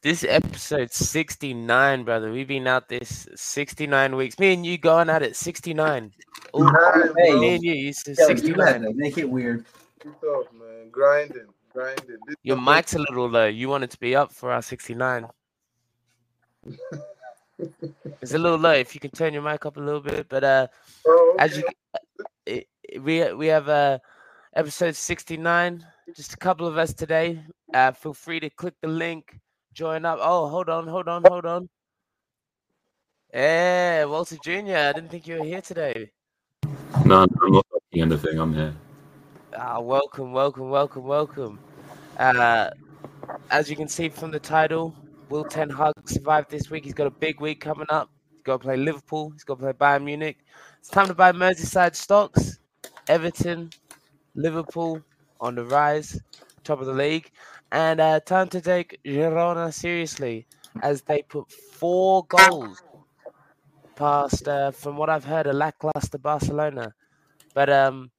This episode 69, brother. We've been out this 69 weeks. Me and you going at it 69. Ooh, Nice, hey, me and you, you said Yo, you 69. gotta make it weird. Good stuff, man. Grinding, grinding. This Your mic's a little low. You want it to be up for our 69. It's a little low. If you can turn your mic up a little bit, but uh, Oh, as you, it, it- we we have uh episode 69. Just a couple of us today. Uh, feel free to click the link, join up. Oh, hold on, hold on, hold on. Yeah, Walter Jr. I didn't think you were here today. No, I'm not fucking anything. I'm here. Ah, welcome, welcome, welcome, welcome. Uh, as you can see from the title, Will Ten Hag survive this week? He's got a big week coming up. He's got to play Liverpool. He's got to play Bayern Munich. It's time to buy Merseyside stocks. Everton, Liverpool on the rise, top of the league, and uh, time to take Girona seriously as they put four goals past, uh, from what I've heard, a lackluster Barcelona. But um,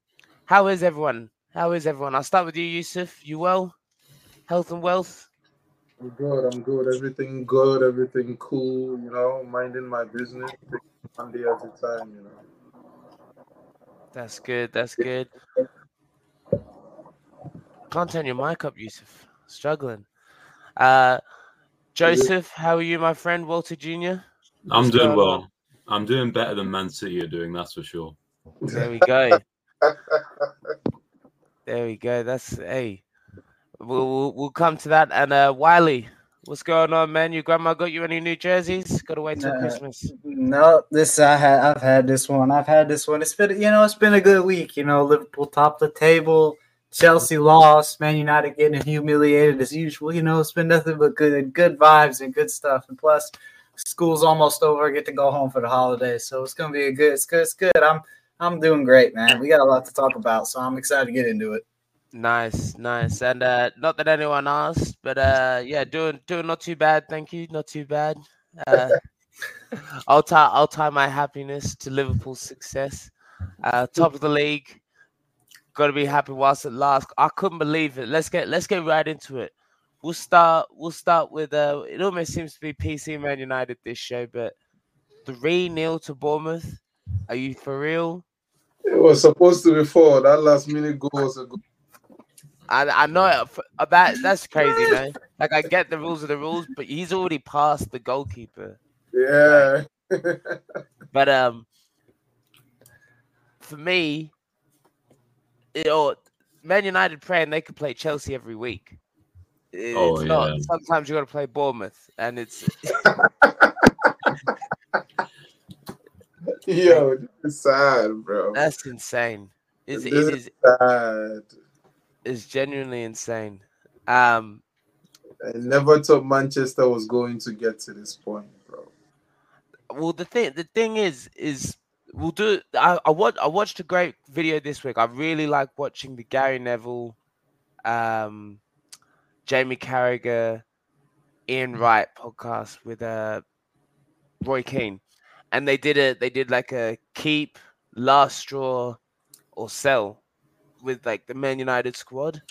how is everyone? How is everyone? I'll start with you, Yusuf. You well? Health and wealth? I'm good. I'm good. Everything good. Everything cool. You know, minding my business. One day at a time. You know. That's good. That's good. Can't turn your mic up, Yusuf. Struggling. Uh, Joseph, how are you, my friend? Walter Jr. I'm What's doing well. on? I'm doing better than Man City are doing. That's for sure. There we go. There we go. That's hey. We'll, we'll we'll come to that. And uh, Wiley, what's going on, man? Your grandma got you any new jerseys? Got to wait till Nah. Christmas. No, this I had. I've had this one. I've had this one. It's been, you know, it's been a good week. You know, Liverpool top the table. Chelsea lost. Man United getting humiliated as usual. You know, it's been nothing but good, good vibes and good stuff. And plus, school's almost over. I get to go home for the holidays, so it's gonna be a good. It's good. It's good. I'm, I'm doing great, man. We got a lot to talk about, so I'm excited to get into it. Nice, nice. And uh not that anyone asked, but uh yeah, doing doing not too bad, thank you. Not too bad. Uh I'll tie I'll tie my happiness to Liverpool's success. Uh top of the league. Gotta be happy whilst it lasts. I couldn't believe it. Let's get let's get right into it. We'll start we'll start with uh it almost seems to be PC Man United this show, but three 0 to Bournemouth. Are you for real? It was supposed to be four. That last minute goal was a good. I I know it, uh, that that's crazy, man. Like I get the rules of the rules, but he's already passed the goalkeeper. Yeah. But um, for me, it, or Man United praying they could play Chelsea every week. It's Oh, not. yeah. Sometimes you got to play Bournemouth, and it's Yo, this is sad, bro. that's insane. It's, it This is is sad. It's genuinely insane. Um, I never thought Manchester was going to get to this point, bro. well the thing the thing is is we'll do I, I watched I watched a great video this week. I really like watching the Gary Neville, um, Jamie Carragher, Ian Wright podcast with uh Roy Keane. And they did a they did like a keep last straw or sell with like the Man United squad.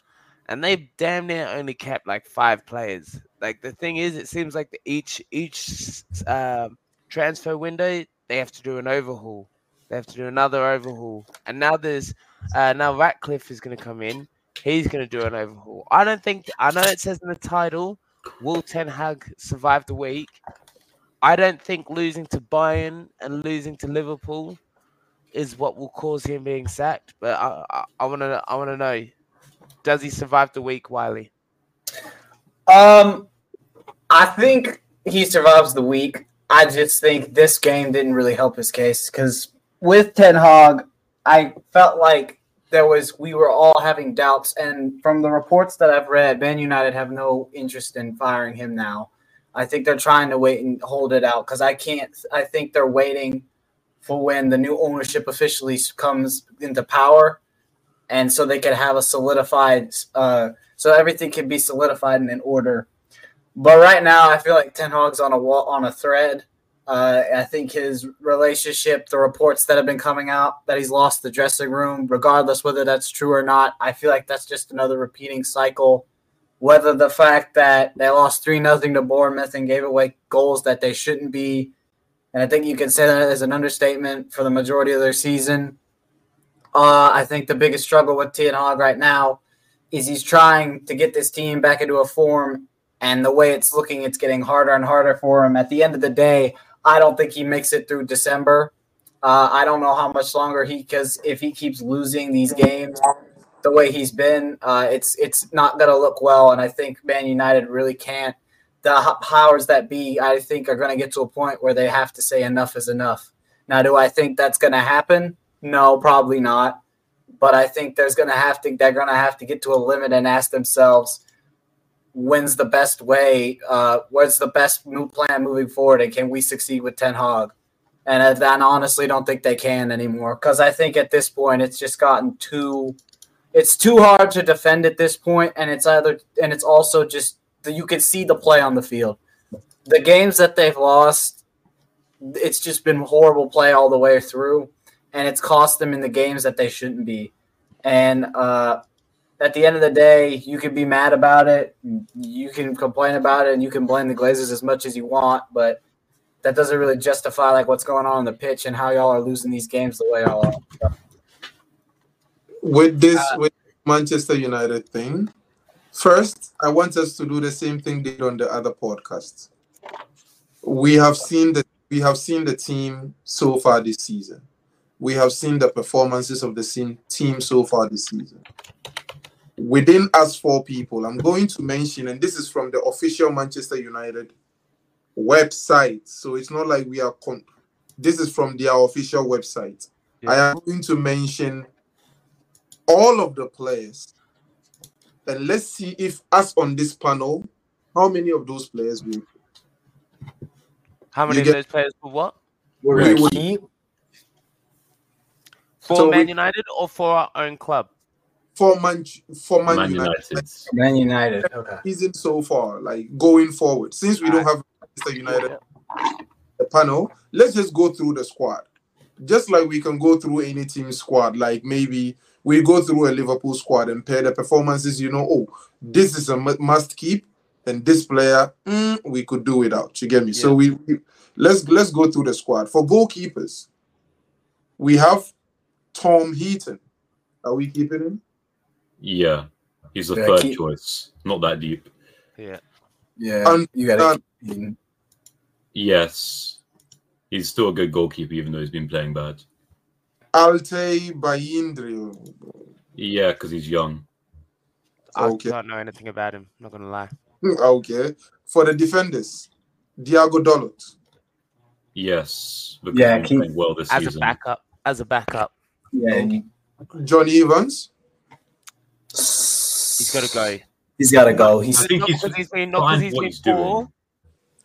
And they damn near only kept like five players. Like the thing is, it seems like each each um, transfer window they have to do an overhaul. They have to do another overhaul, and now there's uh, now Ratcliffe is going to come in. He's going to do an overhaul. I don't think I know it says in the title, "Will Ten Hag survive the week?" I don't think losing to Bayern and losing to Liverpool is what will cause him being sacked. But I I want to I want to know, does he survive the week, Wiley? Um, I think he survives the week. I just think this game didn't really help his case because with Ten Hag, I felt like there was we were all having doubts, and from the reports that I've read, Man United have no interest in firing him now. I think they're trying to wait and hold it out because I can't. I think they're waiting for when the new ownership officially comes into power, and so they could have a solidified. Uh, so everything can be solidified and in order. But right now, I feel like Ten Hag's on a wall on a thread. Uh, I think his relationship, the reports that have been coming out that he's lost the dressing room, regardless whether that's true or not, I feel like that's just another repeating cycle whether the fact that they lost three nothing to Bournemouth and gave away goals that they shouldn't be, and I think you can say that as an understatement for the majority of their season. Uh, I think the biggest struggle with Ten Hag right now is he's trying to get this team back into a form, and the way it's looking, it's getting harder and harder for him. At the end of the day, I don't think he makes it through December. Uh, I don't know how much longer he because if he keeps losing these games the way he's been, uh, it's it's not going to look well. And I think Man United really can't. The powers that be, I think, are going to get to a point where they have to say enough is enough. Now, do I think that's going to happen? No, probably not. But I think there's going to have to they're going to have to get to a limit and ask themselves, when's the best way? Uh, what's the best new plan moving forward? And can we succeed with Ten Hag? And I, I honestly don't think they can anymore because I think at this point it's just gotten too it's too hard to defend at this point, and it's either and it's also just you can see the play on the field. The games that they've lost, it's just been horrible play all the way through, and it's cost them in the games that they shouldn't be. And uh, at the end of the day, you can be mad about it, you can complain about it, and you can blame the Glazers as much as you want, but that doesn't really justify like what's going on on the pitch and how y'all are losing these games the way y'all are. With this, uh, with Manchester United thing, first, I want us to do the same thing did on the other podcast. We have seen that we have seen the team so far this season. We have seen the performances of the team so far this season. Within us four people, I'm going to mention, and this is from the official Manchester United website. So it's not like we are. Con- this is from their official website. Yeah. I am going to mention all of the players, and let's see if us on this panel, how many of those players will. How many of those players for what? We will keep. For so Man we, United or for our own club? For Man, for Man, Man United. United. Man United. Okay. Season so far, like going forward, since we don't have Manchester United the panel, let's just go through the squad. Just like we can go through any team squad, like maybe we go through a Liverpool squad and pair the performances, you know, oh, this is a must keep, and this player mm, we could do without. You get me? Yeah. So we, we let's let's go through the squad. For goalkeepers, we have Tom Heaton. Are we keeping him? Yeah, he's the yeah, third keep... choice. Not that deep. Yeah, yeah. And, you got to. Um, yes. He's still a good goalkeeper, even though he's been playing bad. Altay Bayindir. Yeah, because he's young. I don't know anything about him, not going to lie. Okay. For the defenders, Diogo Dalot. Yes. Because yeah, he's playing well this as season. a backup. As a backup. Yeah. Jonny Evans. He's got to go. He's got to go. He's, I think he's, he's been, not because he's been poor. Doing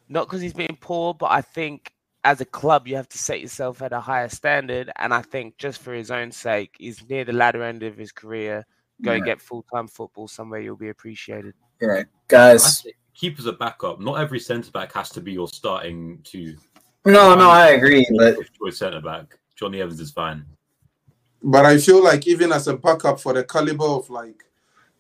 not because he's being poor, but I think as a club you have to set yourself at a higher standard. And I think just for his own sake, he's near the latter end of his career. Go yeah. get full time football somewhere you'll be appreciated. Yeah, guys. Keep as a backup. Not every centre back has to be your starting two. No, no, I agree. But choice centre back, Jonny Evans is fine. But I feel like even as a backup for the caliber of like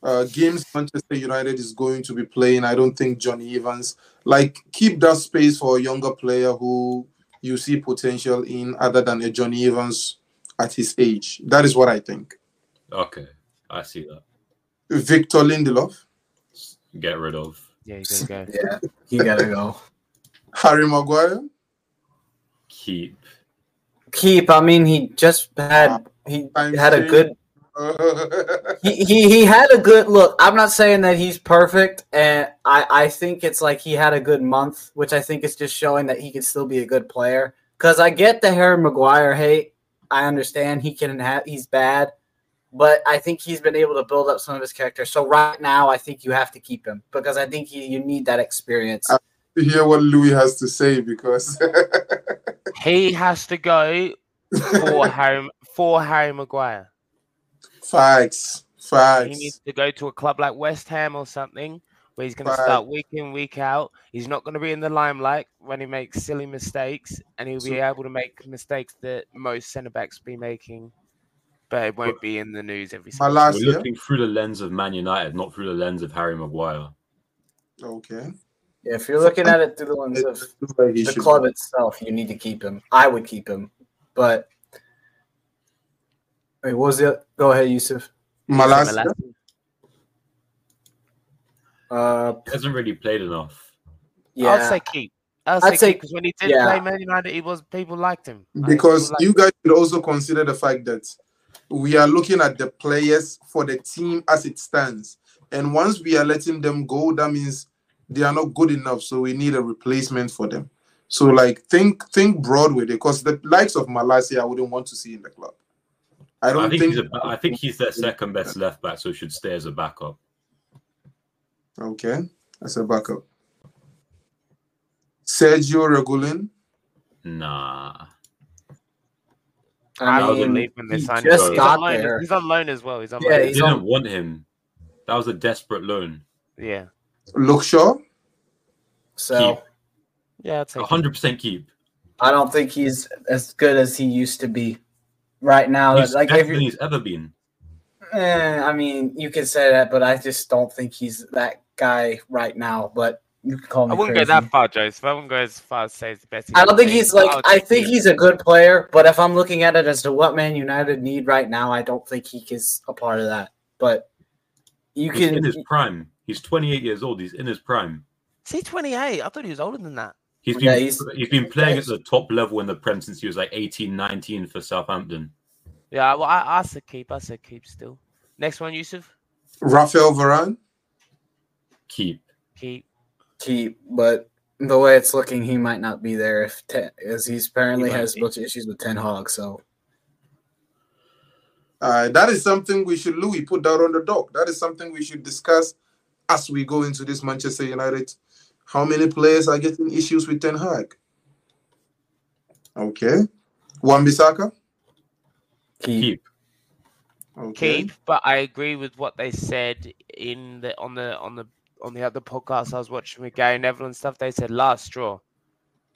uh, games Manchester United is going to be playing, I don't think Jonny Evans like keep that space for a younger player who you see potential in other than a Jonny Evans at his age. That is what I think. Okay, I see that. Victor Lindelof. Get rid of. Yeah, he's gonna go. yeah, he gotta go. Harry Maguire. Keep. Keep. I mean, he just had he had a good he, he he had a good look. I'm not saying that he's perfect, and I I think it's like he had a good month, which I think is just showing that he can still be a good player. Because I get the Harry Maguire hate. I understand he can have he's bad, but I think he's been able to build up some of his character. So right now, I think you have to keep him because I think he, you need that experience. I hear what Louis has to say because he has to go for Harry for Harry Maguire. Facts. Facts. He needs to go to a club like West Ham or something where he's going to start week in, week out. He's not going to be in the limelight when he makes silly mistakes, and he'll be able to make mistakes that most centre backs be making. but it won't be in the news every. My single last We're year. looking through the lens of Man United, not through the lens of Harry Maguire. Okay. Yeah, if you're looking at it through the lens of the club itself, you need to keep him. I would keep him, but wait, what was it? Go ahead, Yusuf. Malacia. Malacia. Uh, He hasn't really played enough. yeah, I'd say keep. I'd, I'd say say- keep because when he did yeah. play Man United, he was people liked him. Like, Because people you guys should also consider the fact that we are looking at the players for the team as it stands. And once we are letting them go, that means they are not good enough. So we need a replacement for them. So like think think broad with it because the likes of Malacia I wouldn't want to see in the club. I I don't think, think, he's a, I think he's their second best left back, so he should stay as a backup. okay. That's a backup. Sergio Reguilón. Nah. I I wouldn't mean, leave when they he signed just him. He's got on, loan. there. he's on loan as well. He's on Yeah, loan. They he's didn't on- want him. That was a desperate loan. Yeah, Luke Shaw. so Keep. yeah, I'd 100% keep. I don't think he's as good as he used to be right now. He's like if than he's ever been. eh, I mean, you can say that, but I just don't think he's that guy right now. But you can call me. I wouldn't crazy. go that far, Joseph. I wouldn't go as far as say it's the best. I don't think ever he's played. like. would I think he's a good player, but if I'm looking at it as to what Man United need right now, I don't think he is a part of that. But you He's in his prime. He's 28 years old. He's in his prime. Is he 28? I thought he was older than that. He's been Yeah, he's- he's been playing at the top level in the Prem since he was like 18, 19 for Southampton. Yeah, well, I, I said keep. I said keep still. Next one, Yusuf. Rafael Varane. Keep. Keep. keep, but the way it's looking, he might not be there if ten, as he's apparently He might has a bunch of issues with Ten Hag. So Uh, that is something we should, Louis, put that on the dock. That is something we should discuss as we go into this Manchester United. How many players are getting issues with Ten Hag? Okay. Wan-Bissaka? keep. Keep. Okay. keep. But I agree with what they said in the on the on the on the other podcast I was watching with Gary Neville and stuff. They said last straw.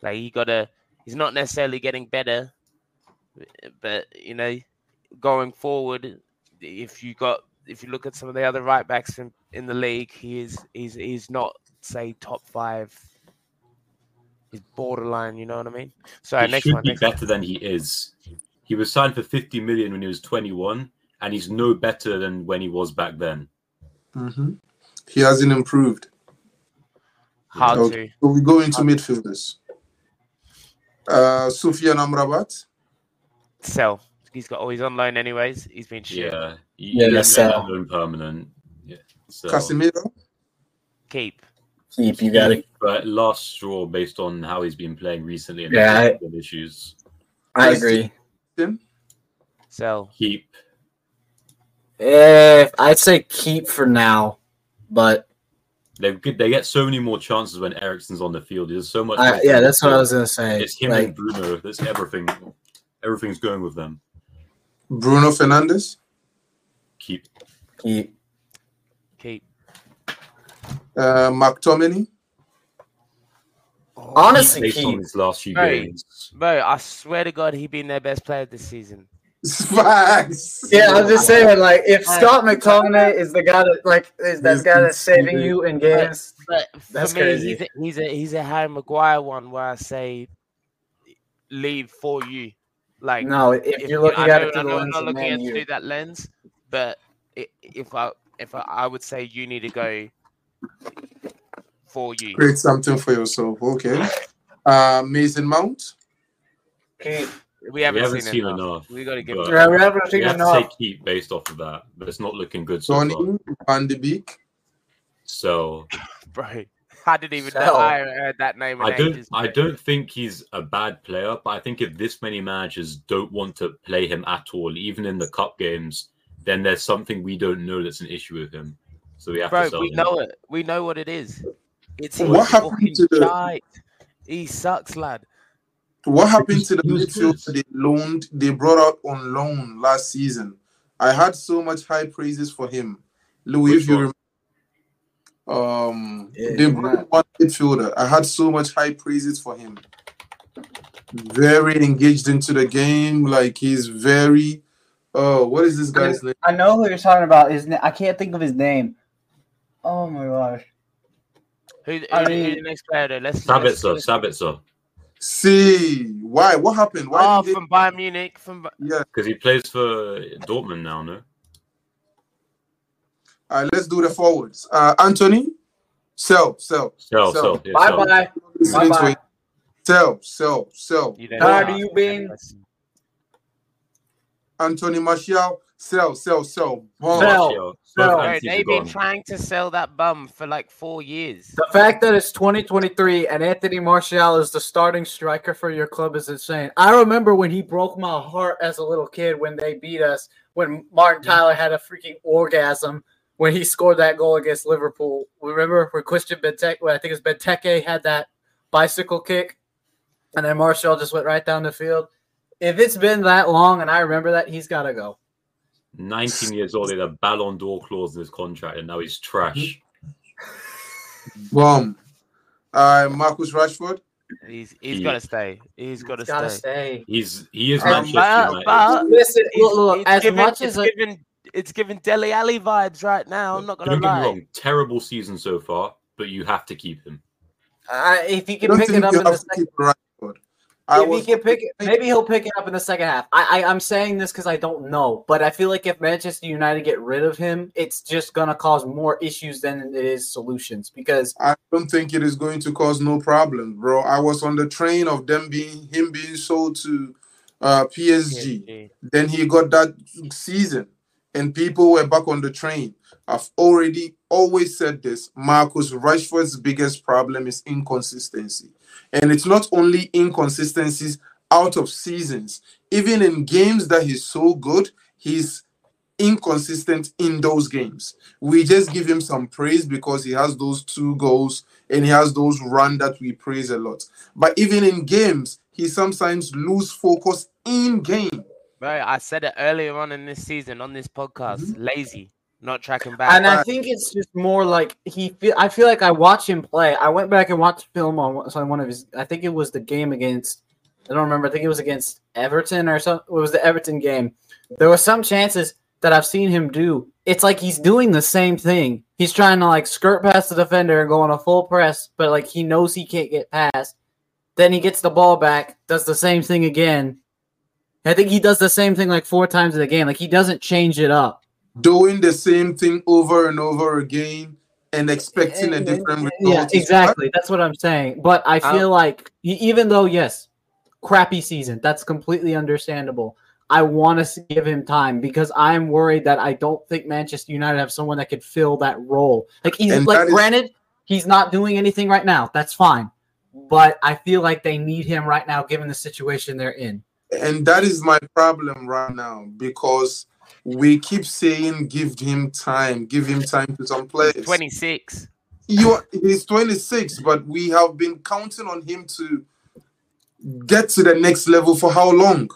Like he got to. He's not necessarily getting better, but you know, going forward, if you got if you look at some of the other right backs in, in the league, he is he's he's not say top five. He's borderline. You know what I mean? So he next should one. be Next one. better than he is. He was signed for 50 million when he was 21, and he's no better than when he was back then. hmm He hasn't improved. Hard Okay. to. So we go into midfielders. Uh, Sofyan Amrabat. sell. He's got. Oh, he's on loan anyways. He's been shit. Yeah. Yeah, you that's don't make so. that loan permanent. Yeah. So, Casemiro. Keep. Keep. You got it. But last straw based on how he's been playing recently and Yeah, I- issues. I Christian. agree. Sell. Keep. Eh, I'd say keep for now, but They get they get so many more chances when Eriksen's on the field. There's so much. I, yeah, that's what I was gonna say. It's him Like, and Bruno. That's everything. Everything's going with them. Bruno Fernandes. Keep. keep. Keep. Uh, McTominay. Honestly, based on his last few Right. games. Bro, I swear to God, he been their best player this season. Facts. Yeah, I'm just saying, like, if Right. Scott McTominay is the guy that, like, is that guy that's saving you in games, But for That's me, crazy. he's a, he's a he's a Harry Maguire one where I say leave for you. Like no, if, if you're looking I at know- it through the know I'm not looking at Man it U, through that lens, but if I if I, I would say you need to go for you. Create something for yourself. Okay. Uh, Mason Mount. keep. We haven't, haven't seen, seen enough. enough, We got to give but- Yeah, we haven't seen We seen have to enough. say keep based off of that, but it's not looking good so Donny far. Van de Beek. So bro. I didn't even know I heard that name. I don't ages, I don't think he's a bad player, but I think if this many managers don't want to play him at all, even in the cup games, then there's something we don't know that's an issue with him. So we have to Bro, sell we him. know it. We know what it is. It's What he's happened to the- shite. He sucks, lad. What happened to the He was midfield they loaned? They brought out on loan last season. I had so much high praises for him. Louis, Which if you remember, um, Yeah, they brought right. one midfielder. I had so much high praises for him. Very engaged into the game. Like he's very Oh, what is this guy's name? I know who you're talking about. His na- I can't think of his name. Oh my gosh. Who, who, I who mean- the next player? Though? Let's, let's- Sabitzer, let's- Sabitzer, See why? What happened? Why Oh, did from Bayern Munich. From Ba- yeah? because he plays for Dortmund now, no? All right, let's do the forwards. Uh, Antony, sell, sell, Sell, Sell. sell, yeah, Bye sell. bye. Bye-bye. Sell, sell, sell. you don't Tired of you being- Anthony Martial, sell, sell, sell. Bomb. Sell. Martial, Sell. Bro, they've been trying to sell that bum for like four years. The fact that it's 2023 and Anthony Martial is the starting striker for your club is insane. I remember when he broke my heart as a little kid when they beat us, when Martin Tyler had a freaking orgasm when he scored that goal against Liverpool. Remember when Christian Benteke, well, I think it was Benteke, had that bicycle kick and then Martial just went right down the field. If it's been that long and I remember that, he's got to go. 19 years old, he had a Ballon d'Or clause in his contract, and now he's trash. Bomb. All right, Marcus Rashford. He's he's He- got to stay. He's got to He's gotta stay. stay. He's he is Um, Manchester but- United. but- Listen, It's- look, look, it's as given- much it's as I, given it's given Dele Alli vibes right now. I'm not gonna Don't get me lie. wrong, terrible season so far, but you have to keep him. I, if he I can pick think it up in the second keep Rashford. I if was he can pick it, maybe he'll pick it up in the second half. I, I I'm saying this because I don't know, but I feel like if Manchester United get rid of him, it's just gonna cause more issues than it is solutions. Because I don't think it is going to cause no problem, bro. I was on the train of them being him being sold to uh, PSG. PSG. Then he got that season, and people were back on the train. I've already always said this. Marcus Rashford's biggest problem is inconsistency, and it's not only inconsistencies out of seasons. Even in games that he's so good, he's inconsistent in those games. We just give him some praise because he has those two goals and he has those run that we praise a lot. But even in games, he sometimes lose focus in game. Bro, I said it earlier on in this season on this podcast. Mm-hmm. Lazy, not tracking back. and I think it's just more like he. Feel, I feel like I watch him play. I went back and watched film on on one of his. I think it was the game against. I don't remember. I think it was against Everton or something. It was the Everton game. There were some chances that I've seen him do. It's like he's doing the same thing. He's trying to like skirt past the defender and go on a full press, but like he knows he can't get past. Then he gets the ball back, does the same thing again. I think he does the same thing like four times in the game. Like he doesn't change it up. Doing the same thing over and over again and expecting a different result. Yeah, exactly. That's what I'm saying. But I Um, feel like e- even though yes, crappy season, that's completely understandable. I want to give him time because I'm worried that I don't think Manchester United have someone that could fill that role. Like he's like is- granted, he's not doing anything right now. That's fine. But I feel like they need him right now given the situation they're in. And that is my problem right now because we keep saying give him time, give him time to some players. 26. You are, he's 26, but we have been counting on him to get to the next level for how long?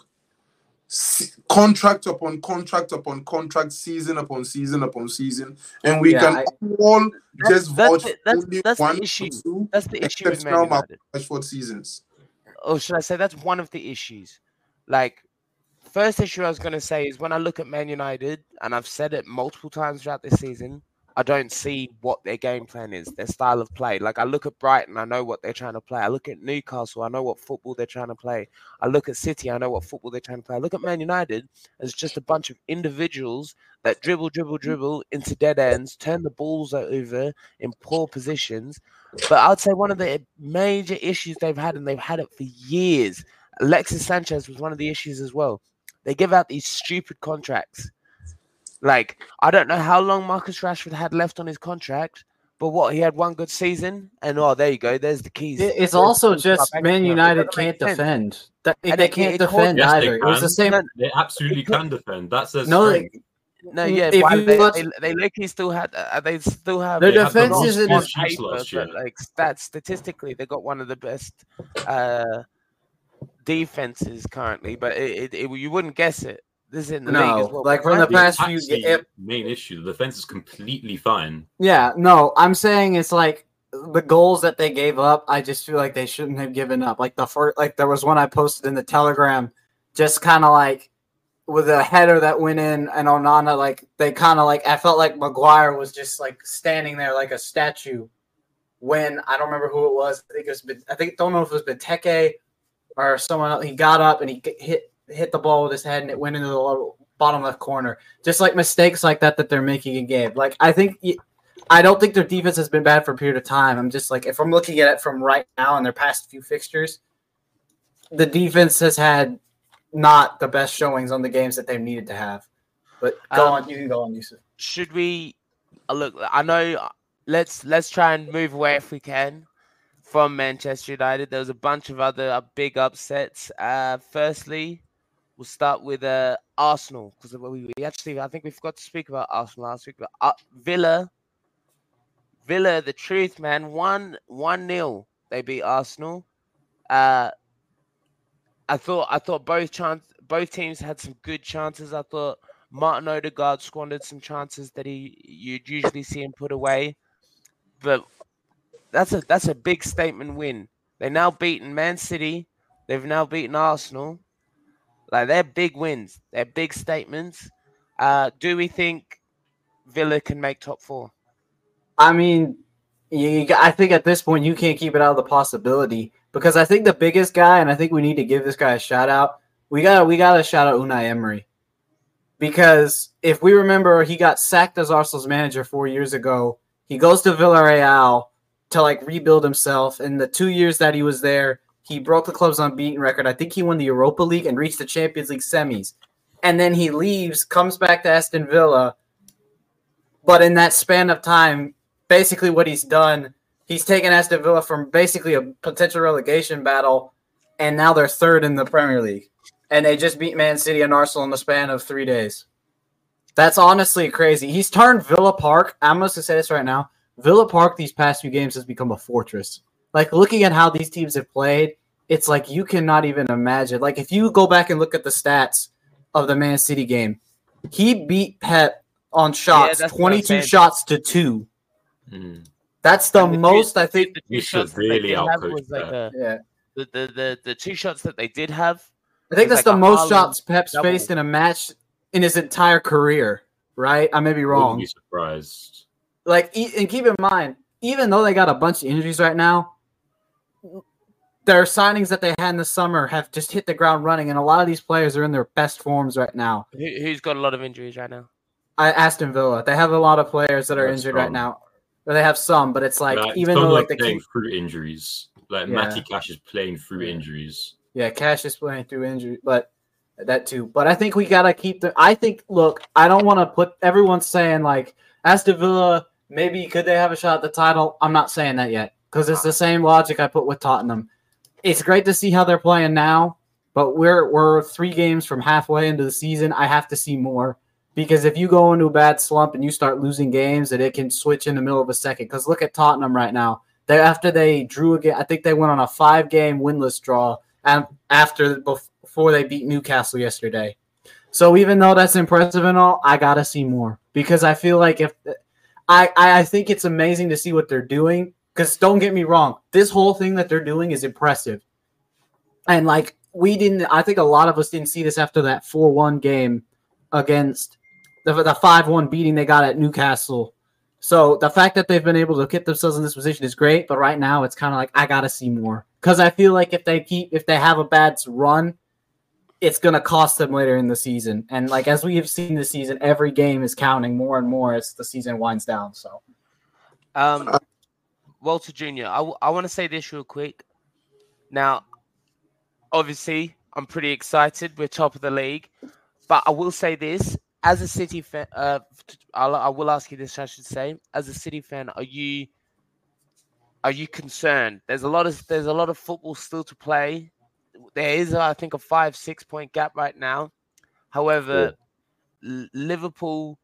Contract upon contract upon contract, season upon season upon season, and we Yeah, can I- all just vouch the- that's- only that's the one or issue. two That's the issue with Man United. Rashford seasons. or should I say that's one of the issues. Like, first issue I was going to say is when I look at Man United, and I've said it multiple times throughout this season, I don't see what their game plan is, their style of play. Like, I look at Brighton, I know what they're trying to play. I look at Newcastle, I know what football they're trying to play. I look at City, I know what football they're trying to play. I look at Man United as just a bunch of individuals that dribble, dribble, dribble into dead ends, turn the balls over in poor positions. But I'd say one of the major issues they've had, and they've had it for years, Alexis Sanchez was one of the issues as well. They give out these stupid contracts. Like, I don't know how long Marcus Rashford had left on his contract, but what, he had one good season? And oh, there you go, there's the keys. It- It's There's also the keys to our just Man United can't sense. defend. That, And they can't it caused- defend Yes, they either. It was the can. same. They absolutely can defend. That's their No, strength. No, yeah, If but you they, watch- they, they literally still had, uh, they still have Their They had the defense isn't on as- clean sheets paper, last year. but like stats statistically, they got one of the best uh, defenses currently. But it, it, it, you wouldn't guess it. This is in the league No, as well. like from the The past few. attack's the It, main issue. The defense is completely fine. yeah, no, I'm saying it's like the goals that they gave up. I just feel like they shouldn't have given up. Like the first, like there was one I posted in the Telegram, just kind of like with a header that went in, and Onana like they kind of like I felt like Maguire was just like standing there like a statue. When I don't remember who it was, I think it was I think don't know if it was Benteke or someone else. He got up and he hit hit the ball with his head, and it went into the bottom left corner. Just like mistakes like that that they're making in game. Like I think. I don't think their defense has been bad for a period of time. I'm just like, if I'm looking at it from right now and their past few fixtures, the defense has had not the best showings on the games that they've needed to have. But go um, on, you can go on, Yusuf. Should we uh, look? I know. Let's let's try and move away if we can from Manchester United. There was a bunch of other uh, big upsets. Uh, firstly, we'll start with uh, Arsenal because we, we, actually I think we forgot to speak about Arsenal last week. But uh, Villa, Villa, the truth, man, one one nil. They beat Arsenal. Uh, I thought I thought both chance both teams had some good chances. I thought Martin Odegaard squandered some chances that he you'd usually see him put away, but that's a that's a big statement win. They now beaten Man City. They've now beaten Arsenal. Like they're big wins. They're big statements. Uh, do we think Villa can make top four? I mean, you, I think at this point you can't keep it out of the possibility because I think the biggest guy, and I think we need to give this guy a shout out. We got we got to shout out Unai Emery because if we remember, he got sacked as Arsenal's manager four years ago. He goes to Villarreal to like rebuild himself. In the two years that he was there, he broke the club's unbeaten record. I think he won the Europa League and reached the Champions League semis. And then he leaves, comes back to Aston Villa. But in that span of time, basically what he's done he's taken Aston Villa from basically a potential relegation battle, and now they're third in the Premier League. And they just beat Man City and Arsenal in the span of three days. That's honestly crazy. He's turned Villa Park. I'm going to say this right now. Villa Park these past few games has become a fortress. Like looking at how these teams have played, it's like you cannot even imagine. Like if you go back and look at the stats of the Man City game, he beat Pep on shots, yeah, 22 shots to 2. Mm. That's the, the most two, I think. The should really outcoach like a, yeah. The, the, the, the two shots that they did have. I think that's like the most shots Pep's double. faced in a match in his entire career. Right? I may be wrong. Wouldn't be surprised. Like, and keep in mind, even though they got a bunch of injuries right now, their signings that they had in the summer have just hit the ground running, and a lot of these players are in their best forms right now. Who, has got a lot of injuries right now? I Aston Villa. They have a lot of players that are That's injured strong. right now. Or they have some, but it's like right. even though like, like playing keep... through injuries, like yeah. Matty Cash is playing through injuries. Yeah, Cash is playing through injury, but that too. But I think we gotta keep the. I think look, I don't want to put everyone's saying like Aston Villa maybe could they have a shot at the title. I'm not saying that yet because it's the same logic I put with Tottenham. It's great to see how they're playing now, but we're we're three games from halfway into the season. I have to see more. Because if you go into a bad slump and you start losing games, that it can switch in the middle of a second. Because look at Tottenham right now. They after they drew again, I think they went on a five game winless draw after before they beat Newcastle yesterday. So even though that's impressive and all, I gotta see more because I feel like if I I think it's amazing to see what they're doing. Because don't get me wrong, this whole thing that they're doing is impressive, and like we didn't. I think a lot of us didn't see this after that four one game against the the five one beating they got at Newcastle. So the fact that they've been able to get themselves in this position is great, but right now it's kind of like I gotta see more because I feel like if they keep if they have a bad run, it's gonna cost them later in the season. And like as we have seen this season, every game is counting more and more as the season winds down. So, um, Walter Jr., I, w- I want to say this real quick. Now, obviously, I'm pretty excited. We're top of the league, but I will say this: as a City fan, uh, I'll, I will ask you this. I should say, as a City fan, are you are you concerned? There's a lot of there's a lot of football still to play. There is, I think, a five six point gap right now. However, yeah. Liverpool,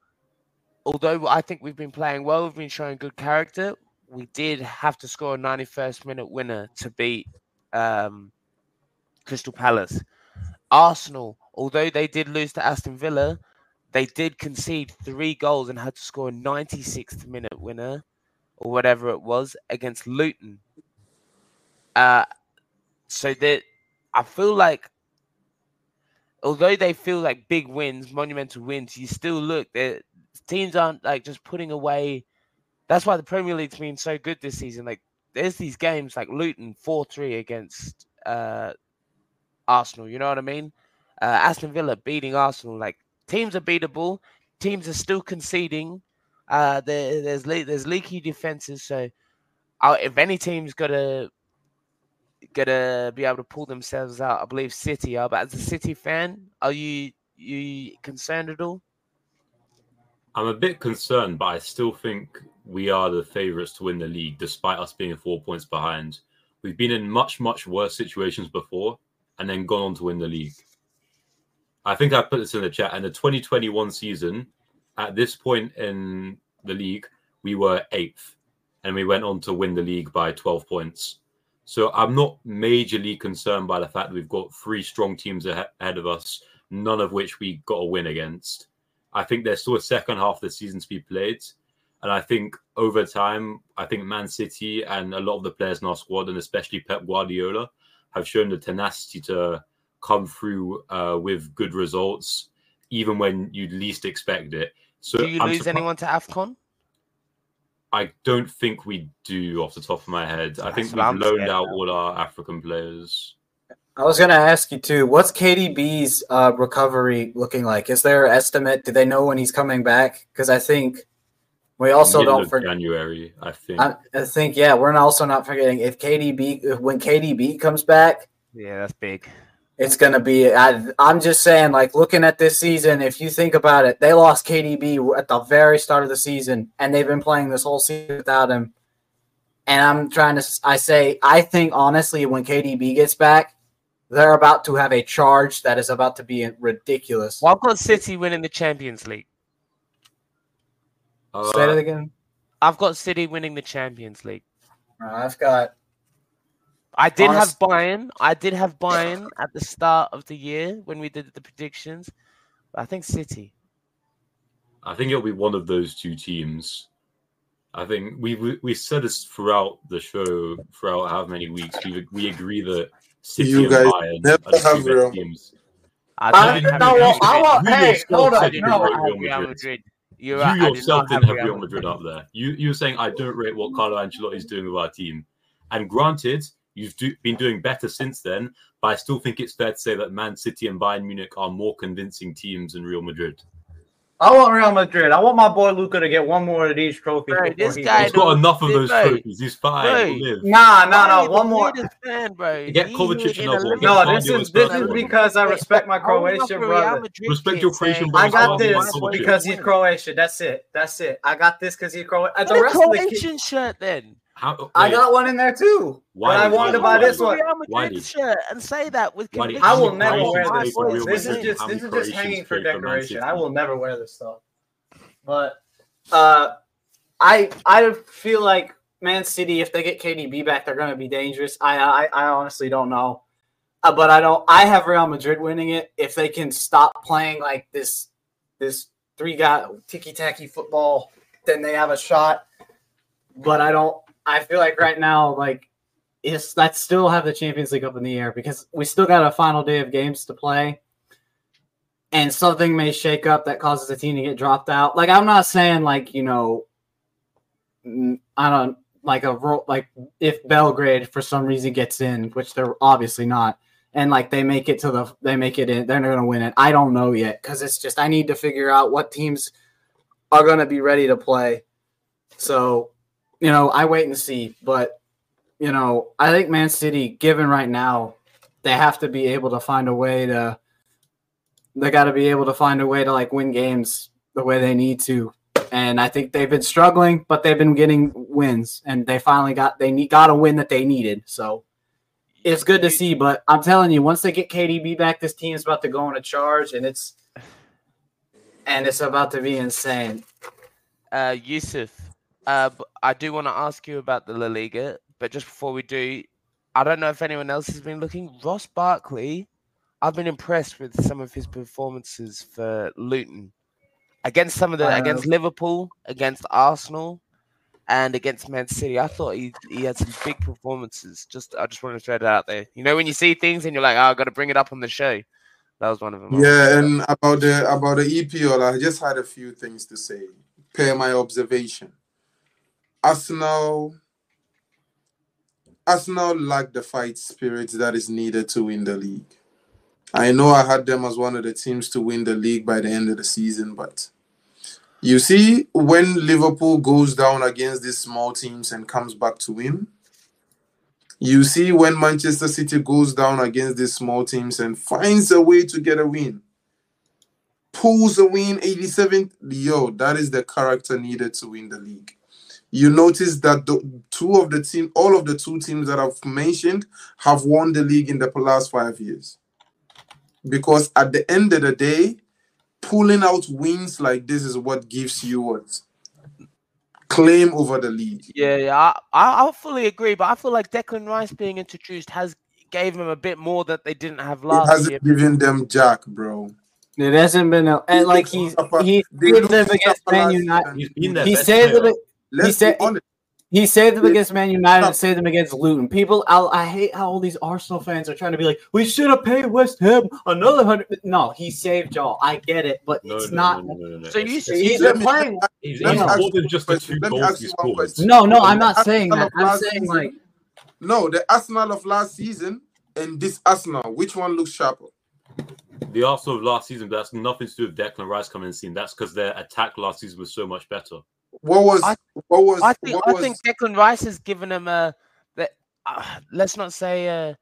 although I think we've been playing well, we've been showing good character. We did have to score a 91st minute winner to beat um, Crystal Palace. Arsenal, although they did lose to Aston Villa, they did concede three goals and had to score a 96th minute winner or whatever it was against Luton. Uh, so that I feel like although they feel like big wins, monumental wins, you still look that teams aren't like just putting away. That's why the Premier League's been so good this season. Like there's these games like Luton four three against uh, Arsenal. You know what I mean? Uh, Aston Villa beating Arsenal. Like teams are beatable. Teams are still conceding. Uh, there, there's le- there's leaky defenses. So uh, if any team's got to gonna be able to pull themselves out. I believe City are, but as a City fan, are you you concerned at all? I'm a bit concerned, but I still think we are the favourites to win the league, despite us being four points behind. We've been in much, much worse situations before and then gone on to win the league. I think I put this in the chat. And the 2021 season, at this point in the league, we were eighth and we went on to win the league by 12 points. So I'm not majorly concerned by the fact that we've got three strong teams ahead of us, none of which we got a win against. I think there's still a second half of the season to be played. And I think over time, I think Man City and a lot of the players in our squad, and especially Pep Guardiola, have shown the tenacity to come through uh, with good results, even when you'd least expect it. So, do you I'm lose surprised- anyone to Afcon? I don't think we do off the top of my head. That's I think we've loaned out all our African players. I was going to ask you too. What's KDB's uh, recovery looking like? Is there an estimate? Do they know when he's coming back? Because I think we also Middle don't forget January. I think. I, I, think yeah, we're also not forgetting if KDB if, when KDB comes back. Yeah, that's big it's going to be. I, am just saying, like looking at this season, if you think about it, they lost KDB at the very start of the season, and they've been playing this whole season without him. And I'm trying to, I say, I think honestly, when KDB gets back, they're about to have a charge that is about to be ridiculous. Well, I've got City winning the Champions League. Uh, Say it again. I've got City winning the Champions League. I've got I did Honest- have Bayern. I did have Bayern at the start of the year when we did the predictions. I think City. I think it'll be one of those two teams. I think we we, we said this throughout the show, throughout how many weeks we we agree that City you and guys Bayern never are the have two real- best teams. I, I, didn't no, have well, I want. You Hey, yourself hold on. you No, didn't I- rate Real Madrid. Madrid. You're You right. I did yourself didn't have Real Real Madrid up there. You you were saying I don't rate what Carlo Ancelotti is doing with our team, and granted, you've do, been doing better since then. But I still think it's fair to say that Man City and Bayern Munich are more convincing teams than Real Madrid. I want Real Madrid. I want my boy Luka to get one more of these trophies. Bro, this he guy He's goes. got enough of those Bro. trophies. He's fine. Bro. He'll live. Nah, nah, Why nah. One more. weirdest Fan, bro. Get He Kovacic in another one. No, this is this is because I respect my Croatian a brother. Respect your Croatian saying, brother I got Why do you this because he's Croatian. That's it. That's it. I got this because he's Croatian. Get The a rest of the kids, Croatian shirt then. How, I got one in there too. Why but I did- wanted to buy did- this one. Real Madrid Wiley. shirt and say that with Wiley, conviction. I will never wear this. This is just this is just Croatians hanging for play for decoration. I will never wear this stuff. But uh, I I feel like Man City, if they get KDB back, they're going to be dangerous. I I, I honestly don't know, uh, but I don't. I have Real Madrid winning it if they can stop playing like this this three guy ticky tacky football. Then they have a shot. But I don't. I feel like right now, like is that still have the Champions League up in the air because we still got a final day of games to play. And something may shake up that causes a team to get dropped out. Like I'm not saying like, you know, I don't like a like if Belgrade for some reason gets in, which they're obviously not, and like they make it to the they make it in, they're not going to win it. I don't know yet cuz it's just I need to figure out what teams are going to be ready to play. So, you know, I wait and see, but you know, I think Man City, given right now, they have to be able to find a way to. They got to be able to find a way to like win games the way they need to, and I think they've been struggling, but they've been getting wins, and they finally got they need, got a win that they needed. So it's good to see. But I'm telling you, once they get KDB back, this team is about to go on a charge, and it's and it's about to be insane. Uh, Yusuf, uh, I do want to ask you about the La Liga, but just before we do, I don't know if anyone else has been looking. Ross Barkley, I've been impressed with some of his performances for Luton against some of the Uh, against Liverpool, against Arsenal, and against Man City. I thought he, he had some big performances. Just I just want to throw that out there. You know when you see things and you're like, oh, I got to bring it up on the show. That was one of them. Yeah, and about the about the EPL, I just had a few things to say per my observation. Arsenal Arsenal lack the fight spirit that is needed to win the league. I know I had them as one of the teams to win the league by the end of the season, but you see, when Liverpool goes down against these small teams and comes back to win, you see when Manchester City goes down against these small teams and finds a way to get a win, pulls a win 87th, yo, that is the character needed to win the league. You notice that the two of the team, all of the two teams that I've mentioned, have won the league in the last five years. Because at the end of the day, pulling out wins like this is what gives you what claim over the league. Yeah, yeah, I, I, I fully agree, but I feel like Declan Rice being introduced has gave them a bit more that they didn't have last. It last hasn't year. given them jack, bro. It hasn't been a, and like he's he They saved look them against sharper Man last United. season. He's been their He best saved player. them. Let's said- be honest. He saved them against Man United Stop. and saved them against Luton. People, I, I hate how all these Arsenal fans are trying to be like, we should have paid West Ham another hundred. No, he saved y'all. I get it, but No, it's no, not. no, no, no, no. So It's- you see- He's Let been playing. He's, he's more than just the two goals he scored. No, no, I'm not saying that. I'm saying season- like No, the Arsenal of last season and this Arsenal, which one looks sharper? The Arsenal of last season, but that's nothing to do with Declan Rice coming in the scene. That's because their attack last season was so much better. What was I- what was I think I was think Declan Rice has given them a that. Uh, let's not say uh,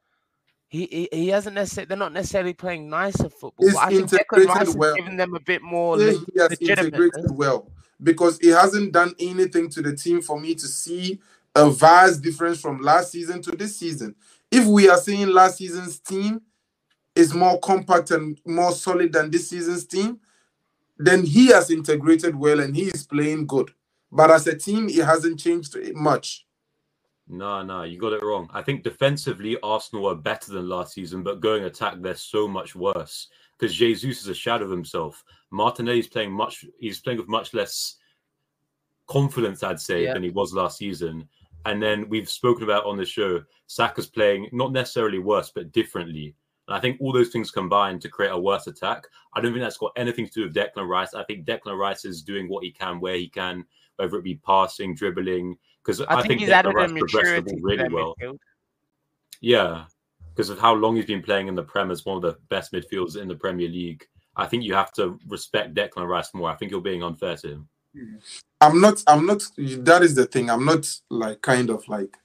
he, he he hasn't necessarily. They're not necessarily playing nicer football. He's But I think Declan Rice has well. given them a bit more. yeah, he has integrated well because he hasn't done anything to the team for me to see a vast difference from last season to this season. If we are saying last season's team is more compact and more solid than this season's team, then he has integrated well and he is playing good. But as a team, he hasn't changed much. No, no, you got it wrong. I think defensively, Arsenal are better than last season, but going attack, they're so much worse because Jesus is a shadow of himself. Martinelli's playing much, he's playing with much less confidence, I'd say, Yeah. than he was last season. And then we've spoken about on the show, Saka's playing not necessarily worse, but differently. And I think all those things combined to create a worse attack. I don't think that's got anything to do with Declan Rice. I think Declan Rice is doing what he can where he can, whether it be passing, dribbling. Because I, think, he's Declan added a Rice progressed the maturity ball really well. midfield. Yeah, because of how long he's been playing in the Prem as one of the best midfielders in the Premier League. I think you have to respect Declan Rice more. I think you're being unfair to him. I'm not I'm not that is the thing. I'm not like kind of like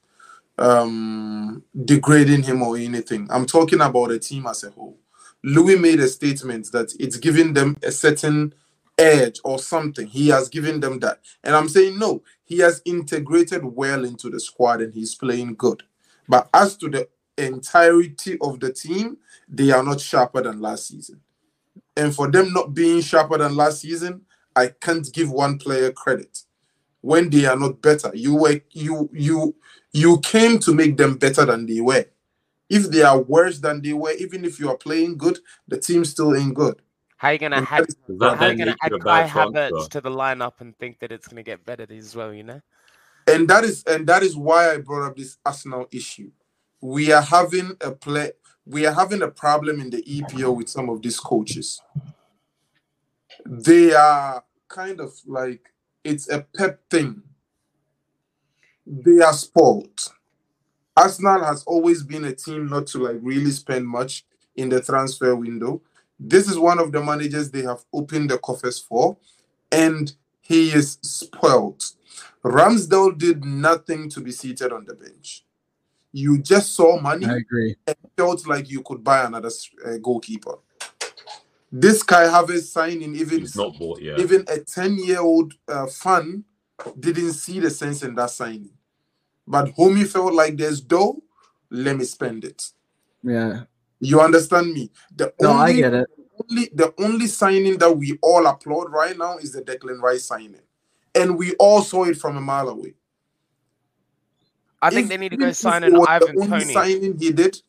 um degrading him or anything. I'm talking about the team as a whole. Louis made a statement that it's giving them a certain edge or something. He has given them that. And I'm saying no, he has integrated well into the squad and he's playing good. But as to the entirety of the team, they are not sharper than last season. And for them not being sharper than last season, I can't give one player credit when they are not better. You were you you you came to make them better than they were. If they are worse than they were, even if you are playing good, the team still ain't good. How are you gonna And have? that is- Does that How you gonna add you Kai Havertz to the lineup and think that it's gonna get better as well? You know. and that is and that is why I brought up this Arsenal issue. We are having a play. We are having a problem in the EPL with some of these coaches. They are kind of like it's a pep thing. They are spoiled. Arsenal has always been a team not to like really spend much in the transfer window. This is one of the managers they have opened the coffers for, and he is spoiled. Ramsdale did nothing to be seated on the bench. You just saw money I agree. and felt like you could buy another uh, goalkeeper. This Kai Havertz signing, even not bought yet. even a 10 year old uh, fan didn't see the sense in that signing. But homie felt like there's dough, let me spend it. Yeah. You understand me? The No, I only, get it. only the only signing that we all applaud right now is the Declan Rice signing. And we all saw it from a mile away. I think If- they need to even go sign an was the only Tony. signing he did,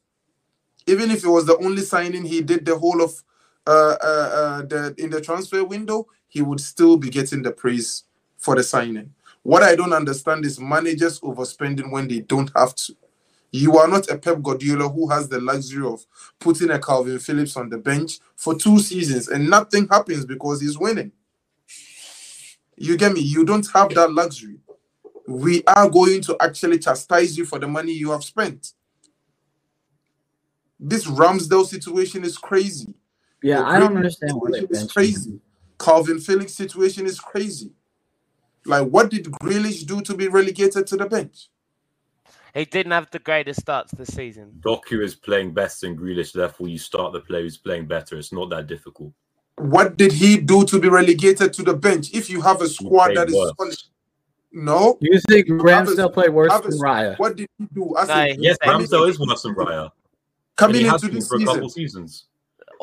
even if it was the only signing he did the whole of uh, uh, uh, the in the transfer window, he would still be getting the praise for the signing. What I don't understand is managers overspending when they don't have to. You are not a Pep Guardiola who has the luxury of putting a Kalvin Phillips on the bench for two seasons and nothing happens because he's winning. You get me? You don't have that luxury. We are going to actually chastise you for the money you have spent. This Ramsdale situation is crazy. Yeah, The I don't understand why they situation is benched him. crazy. Kalvin Phillips situation is crazy. Like, what did Grealish do to be relegated to the bench? He didn't have the greatest starts this season. Doku is playing best than Grealish, therefore you start the player who's playing better. It's not that difficult. What did he do to be relegated to the bench? If you have a squad that is worse. solid, no. You think have a- Ramsdale played worse a- than Raya? What did he do? I No, said, Yes, Coming Ramsdale is worse than Raya. Coming he into been this for a season, couple seasons.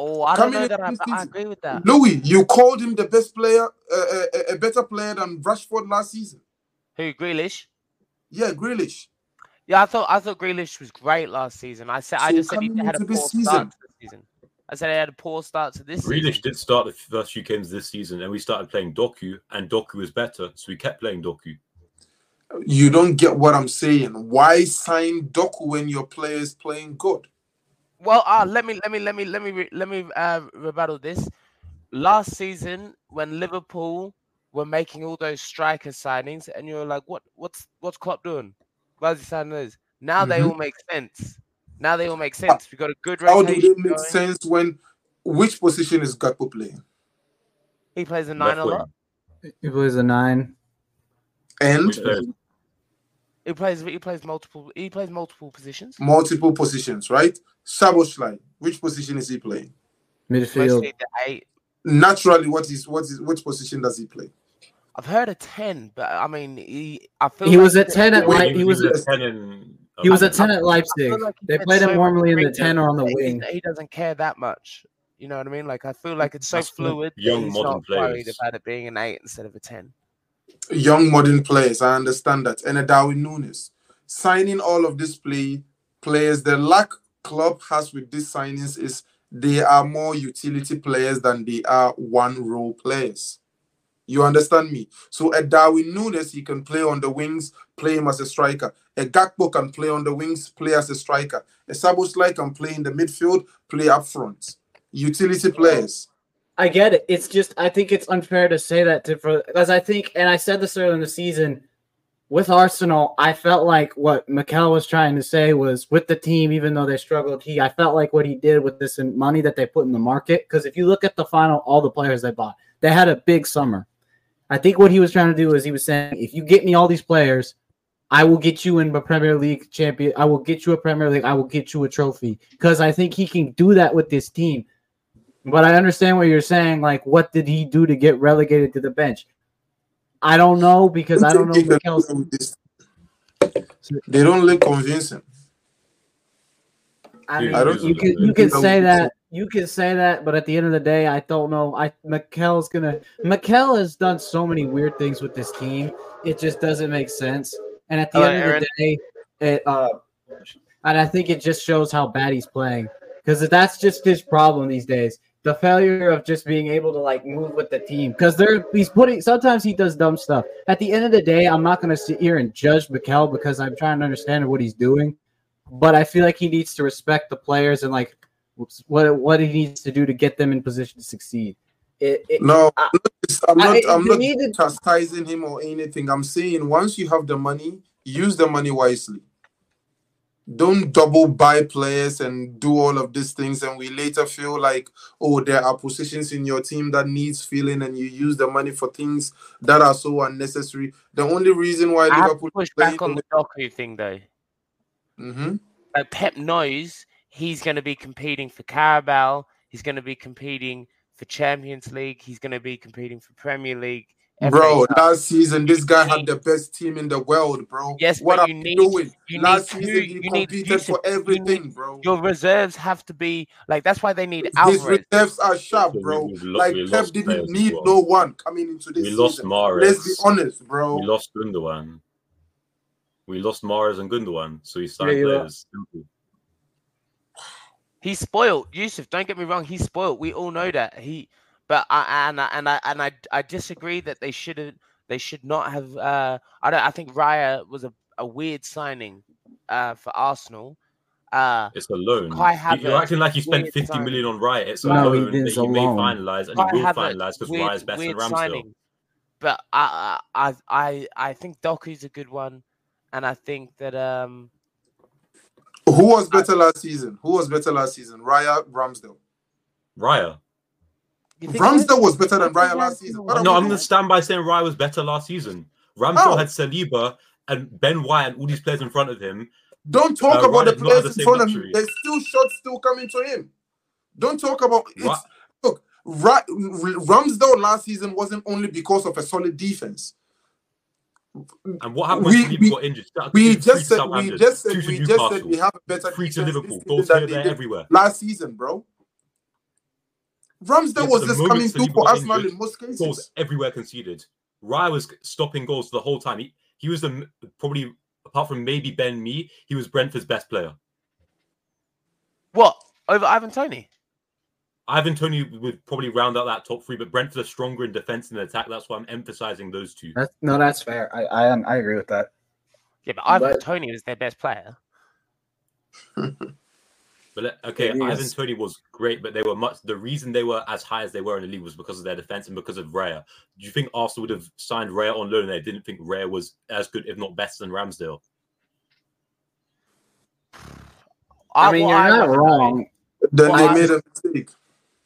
Oh, I don't know that I, I agree with that. Louis, you called him the best player, uh, a, a better player than Rashford last season. Who Grealish? Yeah, Grealish. Yeah, I thought I thought Grealish was great last season. I said I just said he had a into poor this start season- to the season. I said he had a poor start to this Grealish season. did start the first few games this season, and we started playing Doku, and Doku was better, so we kept playing Doku. You don't get what I'm saying. Why sign Doku when your player is playing good? Well, uh, let me let me let me let me let me uh, rebuttal this. Last season, when Liverpool were making all those striker signings, and you were like, "What? What's what's Klopp doing? Why's he signing those?" Now they Mhm. all make sense. Now they all make sense. We got a good How do they make going. sense when which position is Gakpo playing? He plays a nine a lot. wing. He plays a nine. And Which players? He plays he plays multiple he plays multiple positions. multiple positions, right? Szoboszlai, which position is he playing? Midfield. Mostly the eight. Naturally, what is what is which position does he play? I've heard a ten, but I mean, he I feel He like was at 10 at Wait, he was a- a 10 in. He was I- at 10 at Leipzig. like They gets played so him normally in the 10 or on the that he- wing. He doesn't care that much. You know what I mean? Like I feel like it's so That's fluid. young he's modern not worried players. about it being an eight instead of a ten. Young modern players, I understand that. And a Darwin Núñez. Signing all of these play players, the lack club has with these signings is they are more utility players than they are one role players. You understand me? So a Darwin Núñez, he can play on the wings, play him as a striker. A Gakpo can play on the wings, play as a striker. A Szoboszlai can play in the midfield, play up front. Utility players. I get it. It's just I think it's unfair to say that to for because I think and I said this earlier in the season with Arsenal, I felt like what Mikel was trying to say was with the team, even though they struggled, he I felt like what he did with this money that they put in the market. Because if you look at the final, all the players they bought, they had a big summer. I think what he was trying to do is he was saying, if you get me all these players, I will get you in a Premier League champion. I will get you a Premier League. I will get you a trophy. Because I think he can do that with this team. But I understand what you're saying. Like, what did he do to get relegated to the bench? I don't know because I don't know. Think he can Mikel's, do with this. They don't look convincing. I mean, I don't- you can you can say that you can say that, but at the end of the day, I don't know. I Mikel's gonna Mikel has done so many weird things with this team. It just doesn't make sense. And at the Hello, end of Aaron. the day, it uh, and I think it just shows how bad he's playing because that's just his problem these days. The failure of just being able to like move with the team because they're he's putting sometimes he does dumb stuff. At the end of the day, I'm not gonna sit here and judge Mikel because I'm trying to understand what he's doing but I feel like he needs to respect the players and like what what he needs to do to get them in position to succeed. It, it, No, I- I'm not. I- I'm not chastising him or anything. I'm saying once you have the money, use the money wisely. Don't double buy players and do all of these things, and we later feel like, oh, there are positions in your team that needs filling, and you use the money for things that are so unnecessary. The only reason why I Liverpool push back on the Doku thing though. hmm Like Pep knows he's going to be competing for Carabao. He's going to be competing for Champions League. He's going to be competing for Premier League. FA Bro, Cup. last season this guy had the best team in the world, bro. Yes, what but are you you need- doing? you last need season two- he you need competed Yusuf, for you need- everything, bro. Your reserves have to be like that's why they need His Alvarez. reserves are sharp, bro. we- we've like we Pep didn't need well. no one coming into this We lost season. Mahrez. Let's be honest, bro. We lost Gundogan. We lost Mahrez and Gundogan, so he signed Yeah, players. Simple. He's spoiled, Yusuf. Don't get me wrong. He's spoiled. We all know that. He, but I and I and I and I, I disagree that they should have. They should not have. Uh, I don't. I think Raya was a, a weird signing. uh, for Arsenal. Uh, It's a loan. Kai You- You're acting like you spent weird 50 million on Raya. It's a No, he loan did, that it's he a may loan. finalize, and Kai he will Havertz, finalize because weird- Raya's better than Ramsdale. signing. But I, I, I, I think Doku's a good one, and I think that um, Who was better last season? Who was better last season? Raya, Ramsdale. Raya. You? Ramsdale was better than Raya last season. What no, are No, we I'm going to stand by saying Raya was better last season. Ramsdale How? had Saliba and Ben White and all these players in front of him. Don't talk Uh, about the Ryan not had players the in same front of him. There's still shots still coming to him. Don't talk about it's look. Ra- Ramsdale last season wasn't only because of a solid defense. And what happened We- when Saliba we- got injured? We just said we just said two to we just said we have a better three to Liverpool. Goals here, than there, they did everywhere. last season, bro. Ramsdale Yeah, was just coming through for got Arsenal injured, in most cases. Goals everywhere conceded. Raya was stopping goals the whole time. He, he was the probably apart from maybe Ben Me, he was Brentford's best player. what over Ivan Tony? Ivan Tony would probably round out that top three, but Brentford are stronger in defense and attack. That's why I'm emphasizing those two. That's, no, that's fair. I, I I agree with that. Yeah, but Ivan But- Tony was their best player. But let- okay, It Ivan is. Tony was great, but they were much. The reason they were as high as they were in the league was because of their defense and because of Raya. Do you think Arsenal would have signed Raya on loan? and They didn't think Raya was as good, if not better, than Ramsdale. I mean, what you're not wanna know- wrong. Then they I- made a mistake.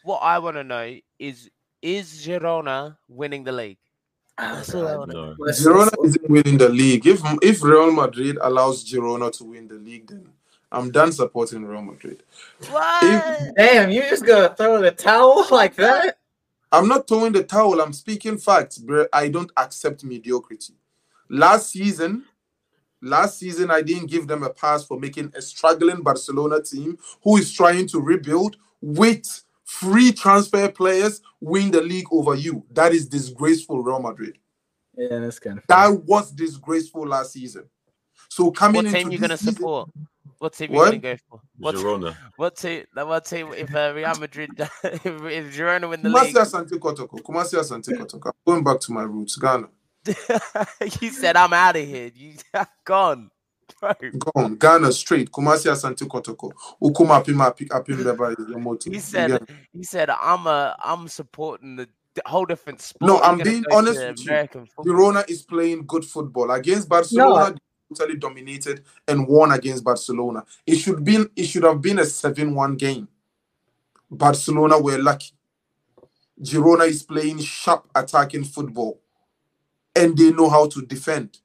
what I want to know is is Girona winning the league? That's all I want to know. Girona isn't winning the league. If if Real Madrid allows Girona to win the league, then I'm done supporting Real Madrid. What? Damn, you just gonna throw the towel like that? I'm not throwing the towel. I'm speaking facts, bro. I don't accept mediocrity. Last season, last season I didn't give them a pass for making a struggling Barcelona team who is trying to rebuild with free transfer players win the league over you. That is disgraceful, Real Madrid. Yeah, that's kind of. That was disgraceful last season. So coming What into team you this gonna season- support? What team What? you gonna go for? What, Girona. what team? What team? If uh, Real Madrid, if, if Girona win the league, Kumasi Asante Kotoko. Kumasi Asante Kotoko. I'm going back to my roots, Ghana. you said I'm out of here. You gone, bro. Go on, Ghana straight. Kumasi Asante Kotoko. Ukuma Apima Apim Beba is your motto. He said, get- he said, I'm a, I'm supporting the whole different sport. No, I'm being honest with you. American football. Girona is playing good football against Barcelona. they Totally dominated and won against Barcelona. It should been it should have been a 7-1 game. Barcelona were lucky. Girona is playing sharp attacking football and they know how to defend.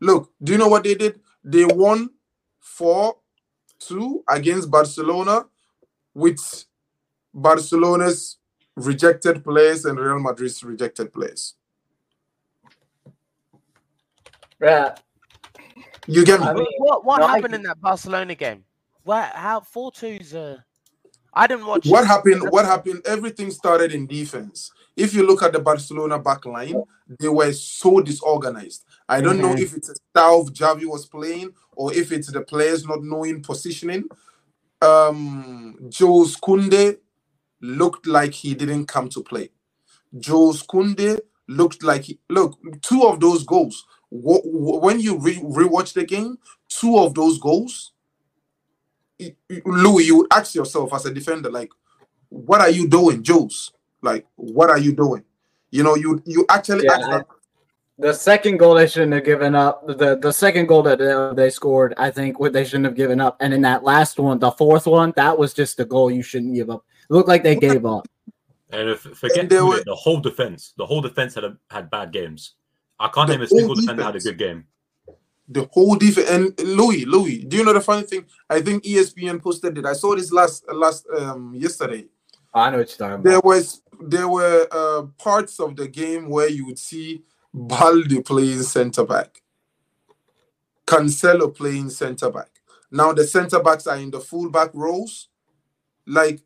Look, do you know what they did? They won 4 2 against Barcelona with Barcelona's rejected players and Real Madrid's rejected players. Yeah, You get me? I mean, what what no, I happened in that Barcelona game? What how four twos? Uh, I didn't watch. what it. happened? What happened? Everything started in defense. If you look at the Barcelona back line, they were so disorganized. I don't know Mhm. if it's a style of Xavi was playing or if it's the players not knowing positioning. Um, Jules Koundé looked like he didn't come to play. Jules Koundé looked like he look two of those goals. Wh- wh- When you re- rewatch the game, two of those goals, y- y- Louis, you would ask yourself as a defender, like, what are you doing, Jules? Like, what are you doing? You know, you you actually Yeah, ask that. the second goal they shouldn't have given up. The the second goal that they, they scored, I think, what they shouldn't have given up. And in that last one, the fourth one, that was just a goal you shouldn't give up. It looked like they gave up. And if, forget And were- the whole defense. The whole defense had a, had bad games. I can't The name a single whole defender had a good game. the whole defense and Louis, Louis, do you know the funny thing? I think ESPN posted it. I saw this last last um yesterday. I know what you're talking about. There was there were uh, parts of the game where you would see Balde playing center back, Cancelo playing center back. Now the center backs are in the fullback roles. Like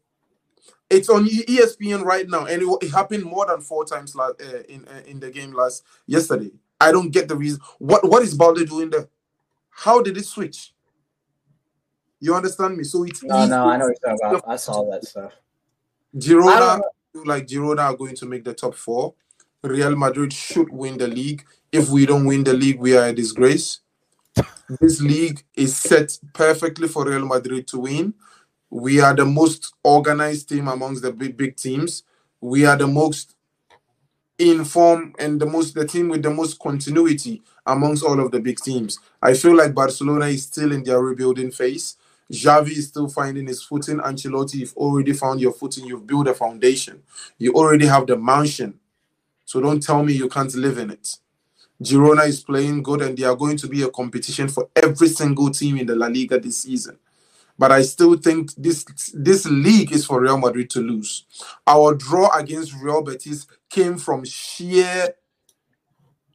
it's on ESPN right now, and it, it happened more than four times last, uh, in uh, in the game last yesterday. I don't get the reason. What what is Balde doing there? How did it switch? You understand me? So it's No, easy. no, I know what you're talking about. I saw that stuff. Girona, like Girona are going to make the top four. Real Madrid should win the league. If we don't win the league, we are a disgrace. this league is set perfectly for Real Madrid to win. We are the most organized team amongst the big big teams. We are the most informed and the most the team with the most continuity amongst all of the big teams. I feel like Barcelona is still in their rebuilding phase. Xavi is still finding his footing. Ancelotti, you've already found your footing. You've built a foundation. You already have the mansion. So don't tell me you can't live in it. Girona is playing good, and they are going to be a competition for every single team in the La Liga this season. But I still think this this league is for Real Madrid to lose. Our draw against Real Betis came from sheer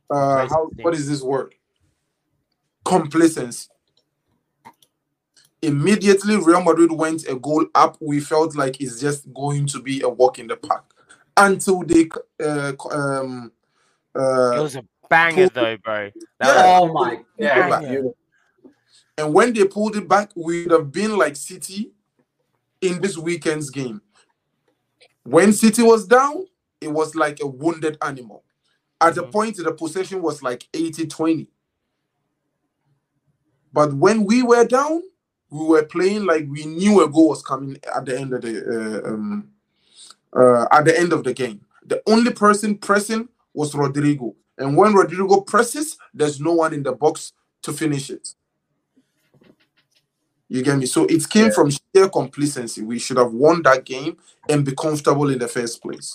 uh, how, what is this word? Complacency. Immediately, Real Madrid went a goal up. We felt like it's just going to be a walk in the park until they uh, um, uh, It was a banger though, bro. That Yeah. was- Oh my, yeah, Banger. beautiful. And when they pulled it back, we would have been like City in this weekend's game. When City was down, it was like a wounded animal. At the Mhm. point, the possession was like 80 20. But when we were down, we were playing like we knew a goal was coming at the end of the uh, um, uh, at the end of the game. The only person pressing was Rodrigo, and when Rodrigo presses, there's no one in the box to finish it. You get me? So it came Yeah. from sheer complacency. We should have won that game and be comfortable in the first place.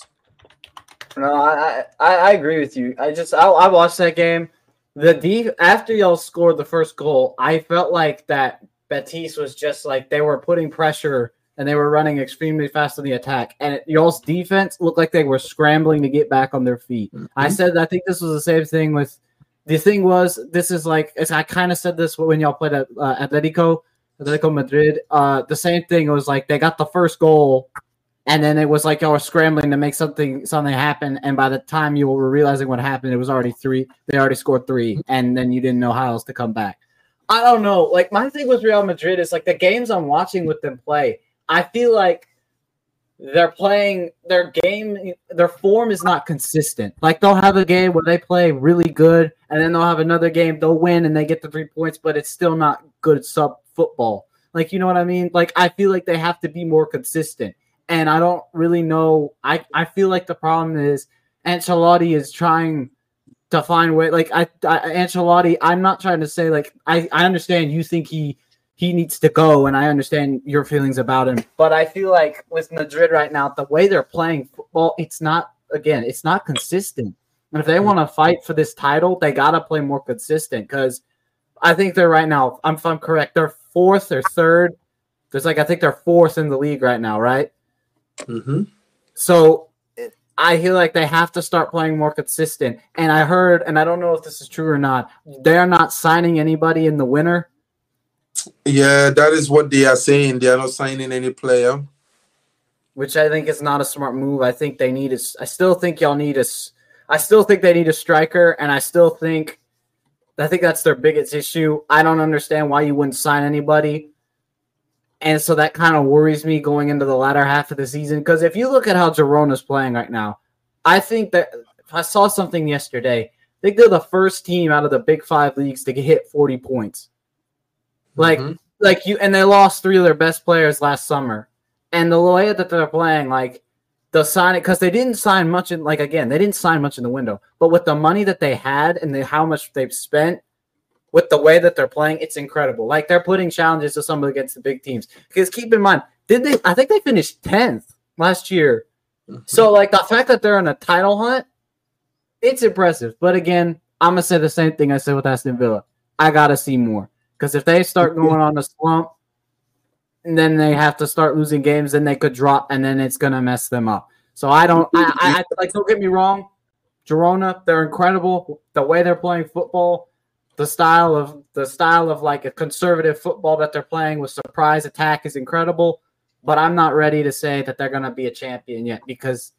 No, I, I I agree with you. I just I, I watched that game. The deep after y'all scored the first goal, I felt like that Betis was just like they were putting pressure and they were running extremely fast on the attack. And it, y'all's defense looked like they were scrambling to get back on their feet. I said I think this was the same thing with the thing was this is like as I kind of said this when y'all played at uh, Atletico Atletico Madrid. Uh, the same thing it was like they got the first goal, and then it was like y'all were scrambling to make something something happen. And by the time you were realizing what happened, it was already three. They already scored three, and then you didn't know how else to come back. I don't know. Like my thing with Real Madrid is like the games I'm watching with them play. I feel like they're playing their game their form is not consistent like they'll have a game where they play really good and then they'll have another game they'll win and they get the three points but it's still not good sub football. Like you know what i mean? Like i feel like they have to be more consistent. And i don't really know. I i feel like the problem is Ancelotti is trying to find way like I, I Ancelotti I'm not trying to say like I I understand you think he he needs to go and I understand your feelings about him but I feel like with Madrid right now the way they're playing football it's not again it's not consistent. And if they want to fight for this title they got to play more consistent cuz I think they're right now I'm if I'm correct they're fourth or third there's like I think they're fourth in the league right now right Mm-hmm. so I feel like they have to start playing more consistent. And I heard, and I don't know if this is true or not, they're not signing anybody in the winter. Yeah, that is what they are saying. They are not signing any player. Which I think is not a smart move. I think they need is I still think y'all need us. I still think they need a striker, and I still think I think that's their biggest issue. I don't understand why you wouldn't sign anybody. And so that kind of worries me going into the latter half of the season. Because if you look at how Girona's playing right now, I think that I saw something yesterday. I think they're the first team out of the big five leagues to get hit 40 points. Like, Mhm. like you, and they lost three of their best players last summer. And the way that they're playing, like the sign because they didn't sign much in, like again, they didn't sign much in the window, but with the money that they had and the, how much they've spent, with the way that they're playing, it's incredible. Like they're putting challenges to some against the big teams. Because keep in mind, did they? I think they finished tenth last year. Mm-hmm. So like the fact that they're in a title hunt, it's impressive. But again, I'm gonna say the same thing I said with Aston Villa. I gotta see more because if they start going on a slump, and then they have to start losing games, then they could drop, and then it's gonna mess them up. So I don't. I, I, I like. Don't get me wrong. Girona, they're incredible. The way they're playing football, the style of the style of like a conservative football that they're playing with surprise attack is incredible. But I'm not ready to say that they're gonna be a champion yet because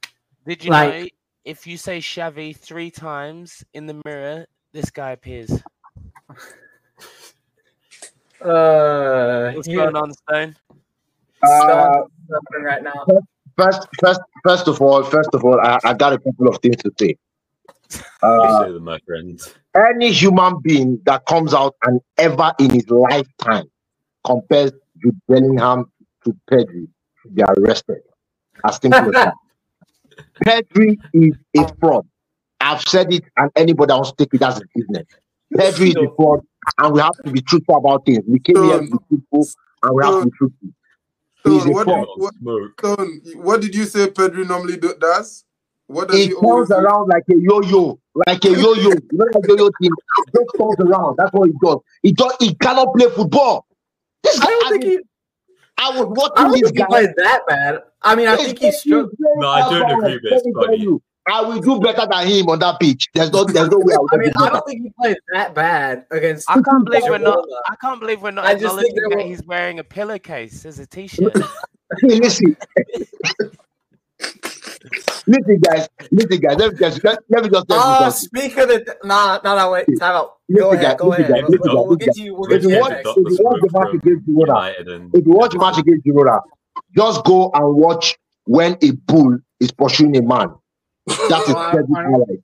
Did you Like- know if you say Xavi three times in the mirror, this guy appears? Uh, What's you going on, Stone? Uh, something right now. first, first, first of all, first of all, I, I got a couple of things to say. You say them, my friend. any human being that comes out and ever in his lifetime compares Jude Bellingham to Pedri should be arrested. As simple as that. Pedri is a fraud. I've said it, and anybody wants to take it as a business. Pedri is a fraud, and we have to be truthful about things. We came here to be truthful, and we have to be truthful. He's Stone, what, did, what, Smoke. Stone, what did you say Pedri normally do, does? What does He he always turns do? around like a yo-yo, like a yo-yo. You know that yo-yo thing? Just turns around. That's what he does. He does. He cannot play football. This I guy, don't I, think mean, he. I was I watching don't this think he guy. played that bad. I mean, I think he's strong. No, I don't agree with this, Let me tell buddy. You, I will do better than him on that pitch. There's no, there's no way I will I do mean, I don't think he played that bad against. I can't believe we're not. I can't believe we're not I just think acknowledging that he's wearing a pillowcase as a t-shirt. Hey, listen, listen, guys, listen, guys. Let me just let, let me just tell Oh, something. speak of the. Nah, nah, nah, wait. Time out. Go Listen, ahead. guys, Go ahead. guys, We'll, we'll, we'll listen, get you. We'll get you you watch, if you watch the match against Girona, if you watch the match against Girona, just go and watch when a bull is pursuing a man. That is Pedri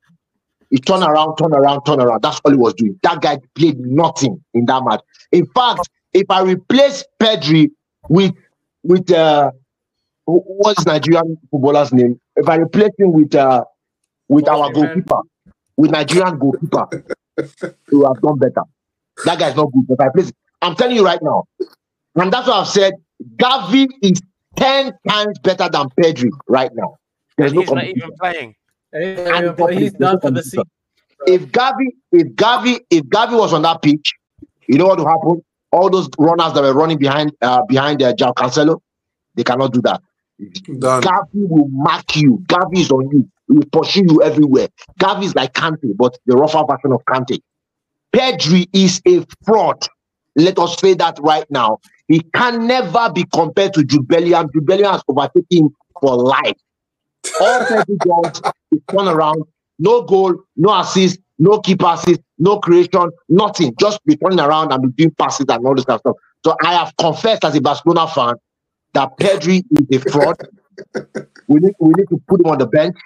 He turn around, turn around, turn around. That's all he was doing. That guy played nothing in that match. In fact, if I replace Pedri with with uh what's Nigerian footballer's name? If I replace him with uh with our Osimhen. goalkeeper, with Nigerian goalkeeper, he would have done better. That guy's not good. But I place I'm telling you right now, and that's what I've said. Gavi is ten times better than Pedri right now. There's and no he's not even playing. And He's done for the season. If Gavi, if Gavi, if Gavi was on that pitch, you know what would happen? All those runners that were running behind uh, behind uh, João Cancelo, they cannot do that. Done. Gavi will mark you. Gavi is on you. He will pursue you everywhere. Gavi is like Kante, but the rougher version of Kante. Pedri is a fraud. Let us say that right now. He can never be compared to Jude Bellingham. Jude Bellingham has overtaken him for life. All Pedri does is turn around, no goal, no assist, no key passes, no creation, nothing. Just be turning around and be doing passes and all this kind of stuff. So I have confessed as a Barcelona fan that Pedri is a fraud. we need we need to put him on the bench.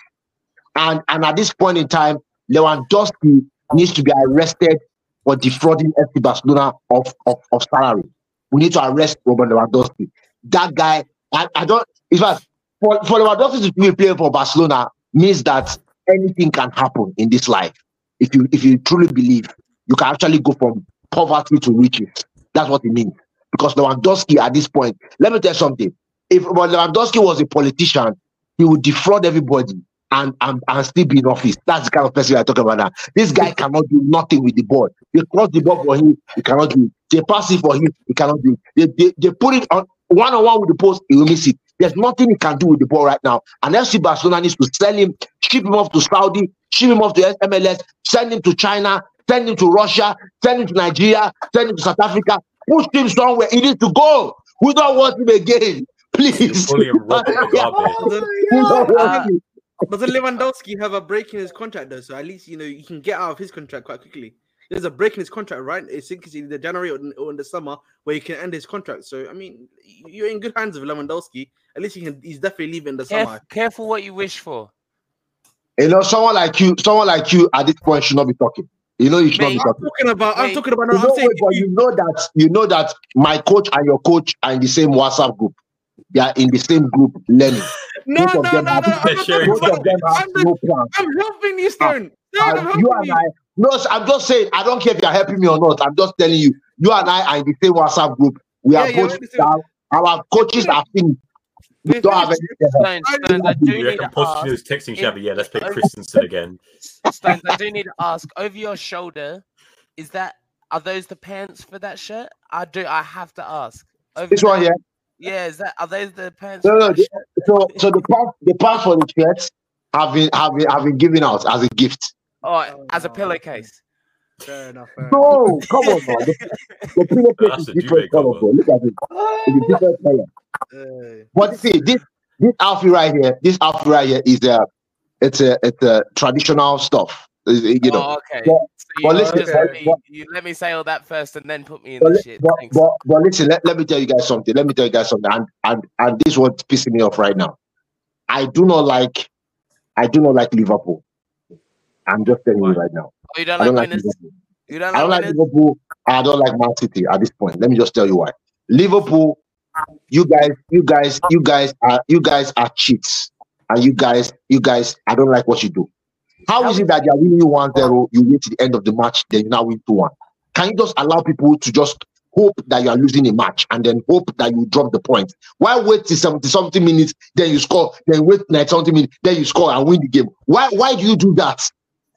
And and at this point in time, Lewandowski needs to be arrested for defrauding FC Barcelona of, of, of salary. We need to arrest Robert Lewandowski. That guy, I, I don't in fact for, for Lewandowski to be playing for Barcelona means that anything can happen in this life. If you if you truly believe you can actually go from poverty to riches. That's what it means. Because Lewandowski at this point, let me tell you something. If Lewandowski was a politician, he would defraud everybody and, and, and still be in office. That's the kind of person I'm talking about now. This guy cannot do nothing with the ball. They cross the ball for him, he cannot do it. They pass it for him, he cannot do it. They, they, they put it on one on one with the post, he will miss it. There's nothing he can do with the ball right now. And FC Barcelona needs to sell him, ship him off to Saudi, ship him off to MLS, send him to China, send him to Russia, send him to Nigeria, send him to South Africa, push him somewhere. He needs to go. We don't want him again. Please. fully a rubber garbage. We don't want uh, him. Doesn't Lewandowski have a break in his contract though? So at least you know you can get out of his contract quite quickly. There's a break in his contract, right? It's in- it's either January or in, or in the summer where he can end his contract. So I mean, you're in good hands with Lewandowski. At least he can. He's definitely leaving the Caref- summer. careful what you wish for. You know, someone like you, someone like you at this point should not be talking. You know, you should not be Mate, I'm talking. talking about. I'm Wait. talking about. No, You I'm know, saying. but you know that you know that my coach and your coach are in the same WhatsApp group. They are in the same group learning. No, both no, of no, no. have- I'm not sharing talking Both of them have I'm, no plan. I'm helping you, ah, Stone. Stone, I'm ah, helping you and you. I, no, I'm just saying, I don't care if you're helping me or not. I'm just telling you, you and I are in the same WhatsApp group. We Yeah, are both we're in the same- down. Our coaches are finished. We We're don't have finished. Stones, Stones, I do You need reckon to Pochettino ask. is texting if- Xavi? Yeah, let's play Christensen again. Stones, I do need to ask. Over your shoulder, is that are those the pants for that shirt? I do. I have to ask. Over This one there- here. Yeah, is that are those the pants? No, for no, the- shirt? So, so the pants, the pass for the shirts have been have been have been given out as a gift. Oh, as a pillowcase. Fair enough. Fair enough. No, come on, man. The, the pillowcase is a different color. bro. Look at it. It's a different color. Uh, But see, this this outfit right here, this outfit right here is a it's a it's a traditional stuff. Is- You know, oh, okay. but- so you, but listen, let me, but- you let me say all that first and then put me in but, the shit. but, but, but listen, let, let me tell you guys something. Let me tell you guys something. And and and this is what's pissing me off right now. I do not like I do not like Liverpool. I'm just telling Why? you right now. Oh, you don't I don't like like? Liverpool. You don't I don't like like? Liverpool. I don't like Man City at this point. Let me just tell you why. Liverpool, you guys, you guys, you guys are you guys are cheats. And you guys, you guys, I don't like what you do. How is it that you're winning 1-0, you wait to the end of the match, then you now win 2-1? Can you just allow people to just hope that you are losing a match and then hope that you drop the point? Why wait till 70 something minutes, then you score, then wait 90 something minutes, then you score and win the game? Why why do you do that?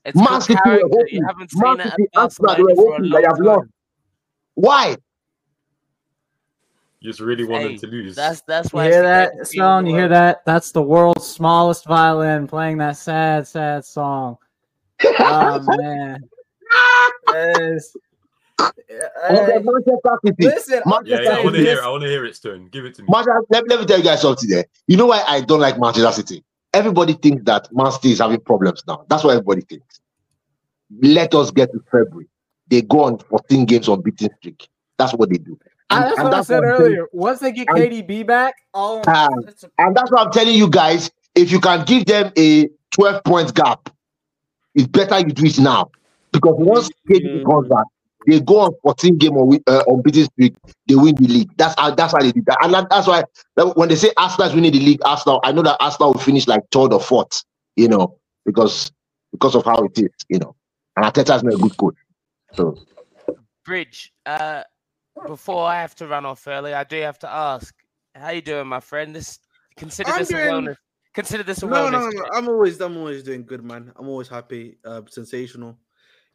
It's Man called City were character. hoping. You haven't Man seen it at City, Arsenal, were for hoping long they have lost. Why? You just really want Hey, them to lose. That's that's You why. hear that, best Stone? You hear that? That's the world's smallest violin playing that sad, sad song. Oh man. Yes. Okay, Manchester City. Listen, I'm Manchester yeah, yeah, I want to hear it. I want to hear it, Stone. Give it to me. Manchester, let, let me tell you guys something there. You know why I don't like Manchester City? Everybody thinks that Man City is having problems now. That's what everybody thinks. Let us get to February. They go on 14 games on beating streak. That's what they do. And- that's and what I that's said what I'm telling- earlier. Once they get and- KDB back, it's And that's what I'm telling you guys. If you can give them a 12 point gap, it's better you do it now. Because once KDB comes back, they go on 14 game on wi- uh, unbeaten streak, they win the league. That's how that's why they did that. And that- that's why that- when they say Arsenal is winning the league, Arsenal, I know that Arsenal will finish like third or fourth, you know, because because of how it is, you know. And Ateta is not a good coach. So Bridge. Uh, before I have to run off early, I do have to ask, how you doing, my friend? This consider I'm this a doing- wellness. Consider this a No, wellness. no, no. check. I'm always, I'm always doing good, man. I'm always happy, uh, sensational.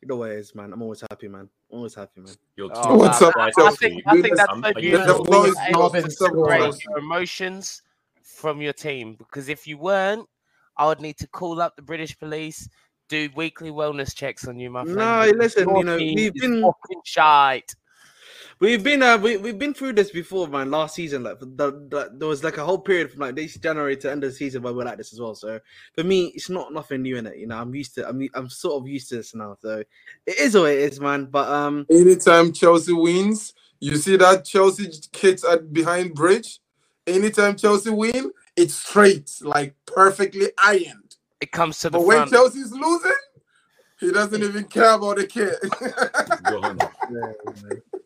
You know what it is, man. I'm always happy, man. Always happy, man. You're Oh, What's up, I, I think I think that's I'm- so beautiful. The floor is That yours. is What's up, separate Chelsea? your emotions from your team because if you weren't, I would need to call up the British police, do weekly wellness checks on you, my friend. No, listen, you know, team we've been- shite. We've been, uh, we, we've been through this before, man. Last season, like the, the, there was like a whole period from like this January to end of the season where we're like this as well. So for me, it's not nothing new in it. You know, I'm used to. I'm, I'm sort of used to this now. So it is what it is, man. But um, Anytime Chelsea wins, you see that Chelsea kit at behind bridge. Anytime Chelsea win, it's straight, like perfectly ironed. It comes to the But when. Chelsea's losing, he doesn't even care about the kit.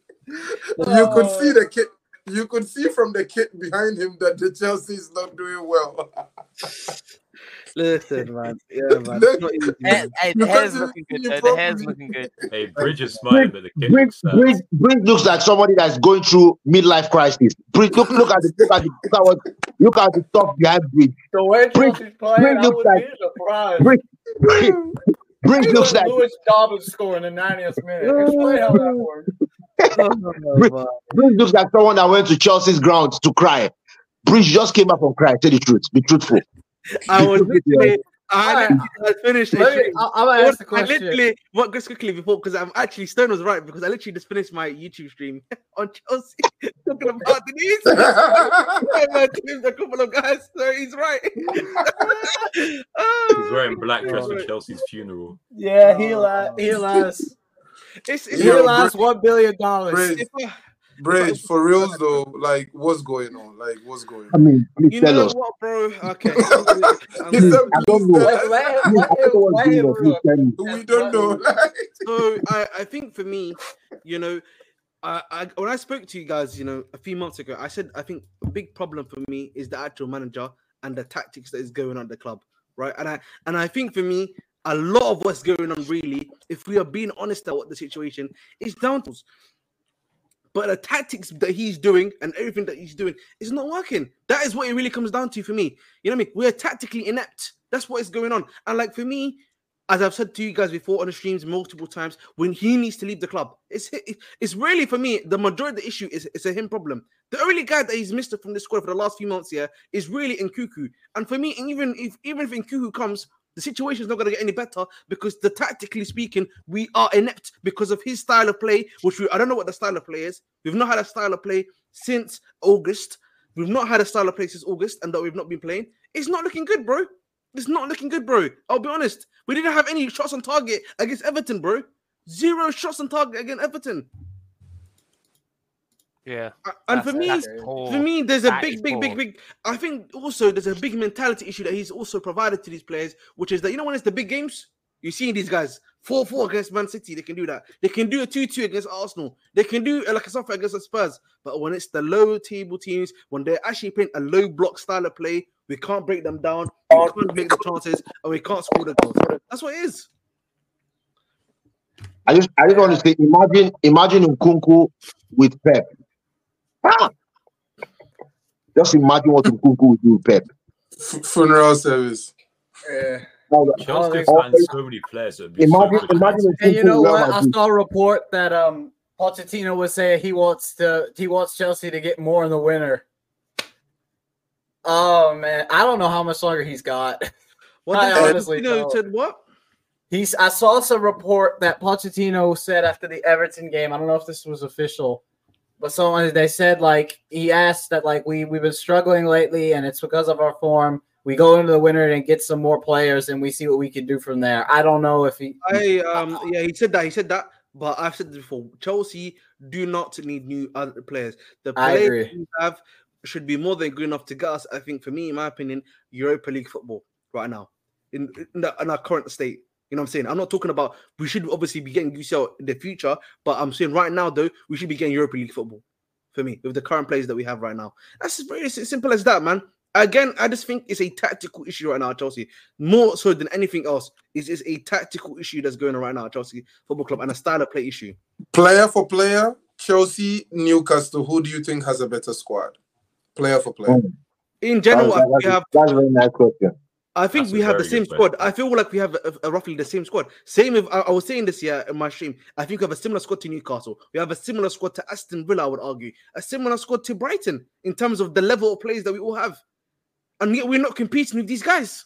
Go on. you could oh. see the kit. You could see from the kit behind him that the Chelsea is not doing well. listen, man. Yeah, man. Look- It's not easy, Hey, hey, the hair's can't looking good. Though. it The hair's looking good. Hey, Bridge is smiling, but the kid Bridge, looks sad. Bridge, Bridge looks like somebody that's going through midlife crisis. Bridge, look, look at the look at the look at, what, look at the stuff behind Bridge. the way Bridge- Chelsea's playing, Bridge I looks would like- be surprised. Bridge, Bridge, Bridge looks like Lewis Dobbins scoring the 90th minute. Explain how that works. Bridge, Bridge looks like someone that went to Chelsea's grounds to cry. Bridge just came back from crying. Tell the truth. Be truthful. I was literally, I Alright. literally finished. a Let me, stream. I, I'm the I literally, what just quickly before, because I'm actually Stone was right because I literally just finished my YouTube stream on Chelsea talking about the news. I named a couple of guys, so he's right. Ah, He's wearing black dress for Chelsea's funeral. Yeah, he'll uh, he'll us. It's, it's, Yo, He'll Bridge- one billion dollars. Bridge, Bridge, for reals uh, though, like what's going on? Like what's going I mean, you tell know us. what, bro? Okay. He Please, I don't know. Let, tell let, us." let Please, I him, don't know what's let going him on. Please look. tell. We don't know. so I, I think for me, you know, I, I when I spoke to you guys, you know, a few months ago, I said I think a big problem for me is the actual manager and the tactics that is going on at the club, right? And I and I think for me, a lot of what's going on really, if we are being honest about the situation is down to. us. But the tactics that he's doing and everything that he's doing is not working. That is what it really comes down to for me. You know what I mean? We're tactically inept. That's what is going on. And like for me, as I've said to you guys before on the streams multiple times, when he needs to leave the club, it's it's really for me the majority of the issue is it's a him problem. The only guy that he's missed from the squad for the last few months here is really in Nkunku. And for me, even if even if in Nkunku comes, the situation is not going to get any better because the tactically speaking, we are inept because of his style of play, which we, I don't know what the style of play is. We've not had a style of play since August. We've not had a style of play since August, and that we've not been playing. It's not looking good, bro. It's not looking good, bro. I'll be honest. We didn't have any shots on target against Everton, bro. Zero shots on target against Everton. Yeah. Uh, And for me, for me, there's a That big, big, big, big. I think also there's a big mentality issue that he's also provided to these players, which is that you know when it's the big games, You're seeing these guys 4 4 against Man City. They can do that. They can do a 2 2 against Arsenal. They can do like a something against the Spurs. But when it's the low table teams, when they're actually playing a low block style of play, we can't break them down. We can't make the chances, and we can't score the goals. That's what it is. I just I just want to say, imagine imagine Nkunku with Pep. Ah! Just imagine what Nkunku would do with Pep. F- funeral service. Yeah. Chelsea fans so many players that would be Imagine so imagine And you know with Real what? I saw a report that um Pochettino was saying he wants to he wants Chelsea to get more in the winter. Oh man, I don't know how much longer he's got. What I did honestly you know? don't. Said what? He's I saw some report that Pochettino said after the Everton game. I don't know if this was official, but someone they said like he asked that like we we've been struggling lately and it's because of our form. We go into the winter and get some more players and we see what we can do from there. I don't know if he I um yeah, he said that. He said that. But I've said this before. Chelsea do not need new other players. The players we have should be more than good enough to get us. I think, for me, in my opinion, Europa League football right now in in, the, in our current state. You know what I'm saying? I'm not talking about we should obviously be getting UCL in the future, but I'm saying right now though we should be getting Europa League football. For me, with the current players that we have right now, that's very s- simple as that, man. Again, I just think it's a tactical issue right now at Chelsea, more so than anything else. Is is a tactical issue that's going on right now at Chelsea Football Club and a style of play issue. Player for player, Chelsea, Newcastle. Who do you think has a better squad? Player for player. Mm. In general, That's- we have That's a very nice question. I think That's we have the same squad. question. I feel like we have a, a roughly the same squad. Same if I, I was saying this year in my stream. I think we have a similar squad to Newcastle. We have a similar squad to Aston Villa. I would argue a similar squad to Brighton in terms of the level of players that we all have, and yet we're not competing with these guys.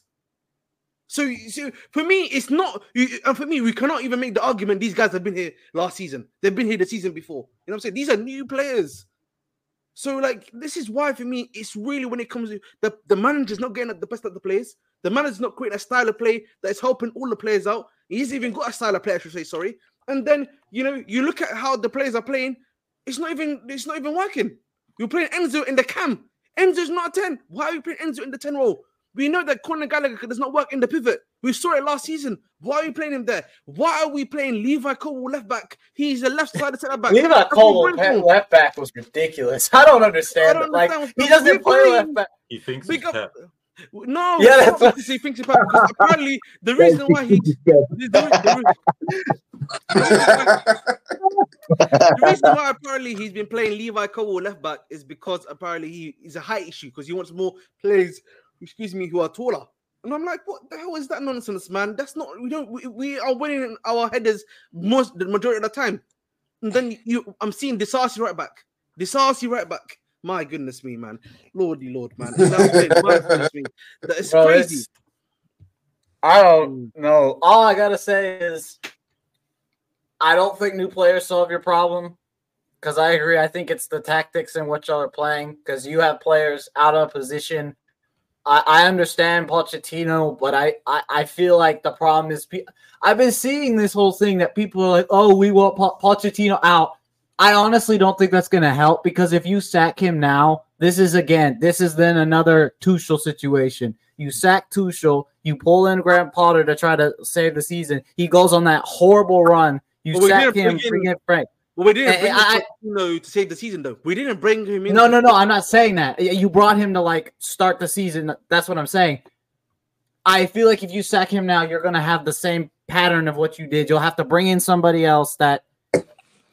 So, so for me, it's not. you- And for me, we cannot even make the argument these guys have been here last season. They've been here the season before. You know what I'm saying? These are new players. So, like, this is why for me, it's really when it comes to the, the manager's not getting at the best of the players. The manager's not creating a style of play that is helping all the players out. He's even got a style of play, I should say, sorry. And then you know, you look at how the players are playing, it's not even it's not even working. You're playing Enzo in the cam. Enzo's not a 10. Why are you playing Enzo in the 10 role? We know that Conor Gallagher does not work in the pivot. We saw it last season. Why are you playing him there? Why are we playing Levi Cole left back? He's a left side centre back. Levi That's Cole what we're at doing. left back was ridiculous. I don't understand. I don't it. Like he doesn't play on. left back. He thinks Big he's up- Pep. No, Yeah, that's what- he thinks about because apparently the reason why he the, the, the reason why apparently he's been playing Levi Cole left back is because apparently he is a height issue because he wants more players, excuse me, who are taller. And I'm like, what the hell is that nonsense, man? That's not we don't we, we are winning our headers most the majority of the time. And then you I'm seeing Disasi right back. Disasi right back. My goodness me, man. Lordy Lord, man. That's it. My goodness me. That is Bro, crazy. it's- I don't know. All I gotta say is, I don't think new players solve your problem. Because I agree, I think it's the tactics and what y'all are playing. Because you have players out of position. I, I understand Pochettino, but I, I I feel like the problem is pe- I've been seeing this whole thing that people are like, oh, we want po- Pochettino out. I honestly don't think that's going to help because if you sack him now, this is again, this is then another Tuchel situation. You sack Tuchel, you pull in Graham Potter to try to save the season. He goes on that horrible run. You But we sack him, bring in- bring in Frank. But we didn't bring I- Pochettino to save the season, though. We didn't bring him in. No, no, no. I'm not saying that. You brought him to like start the season. That's what I'm saying. I feel like if you sack him now, you're going to have the same pattern of what you did. You'll have to bring in somebody else that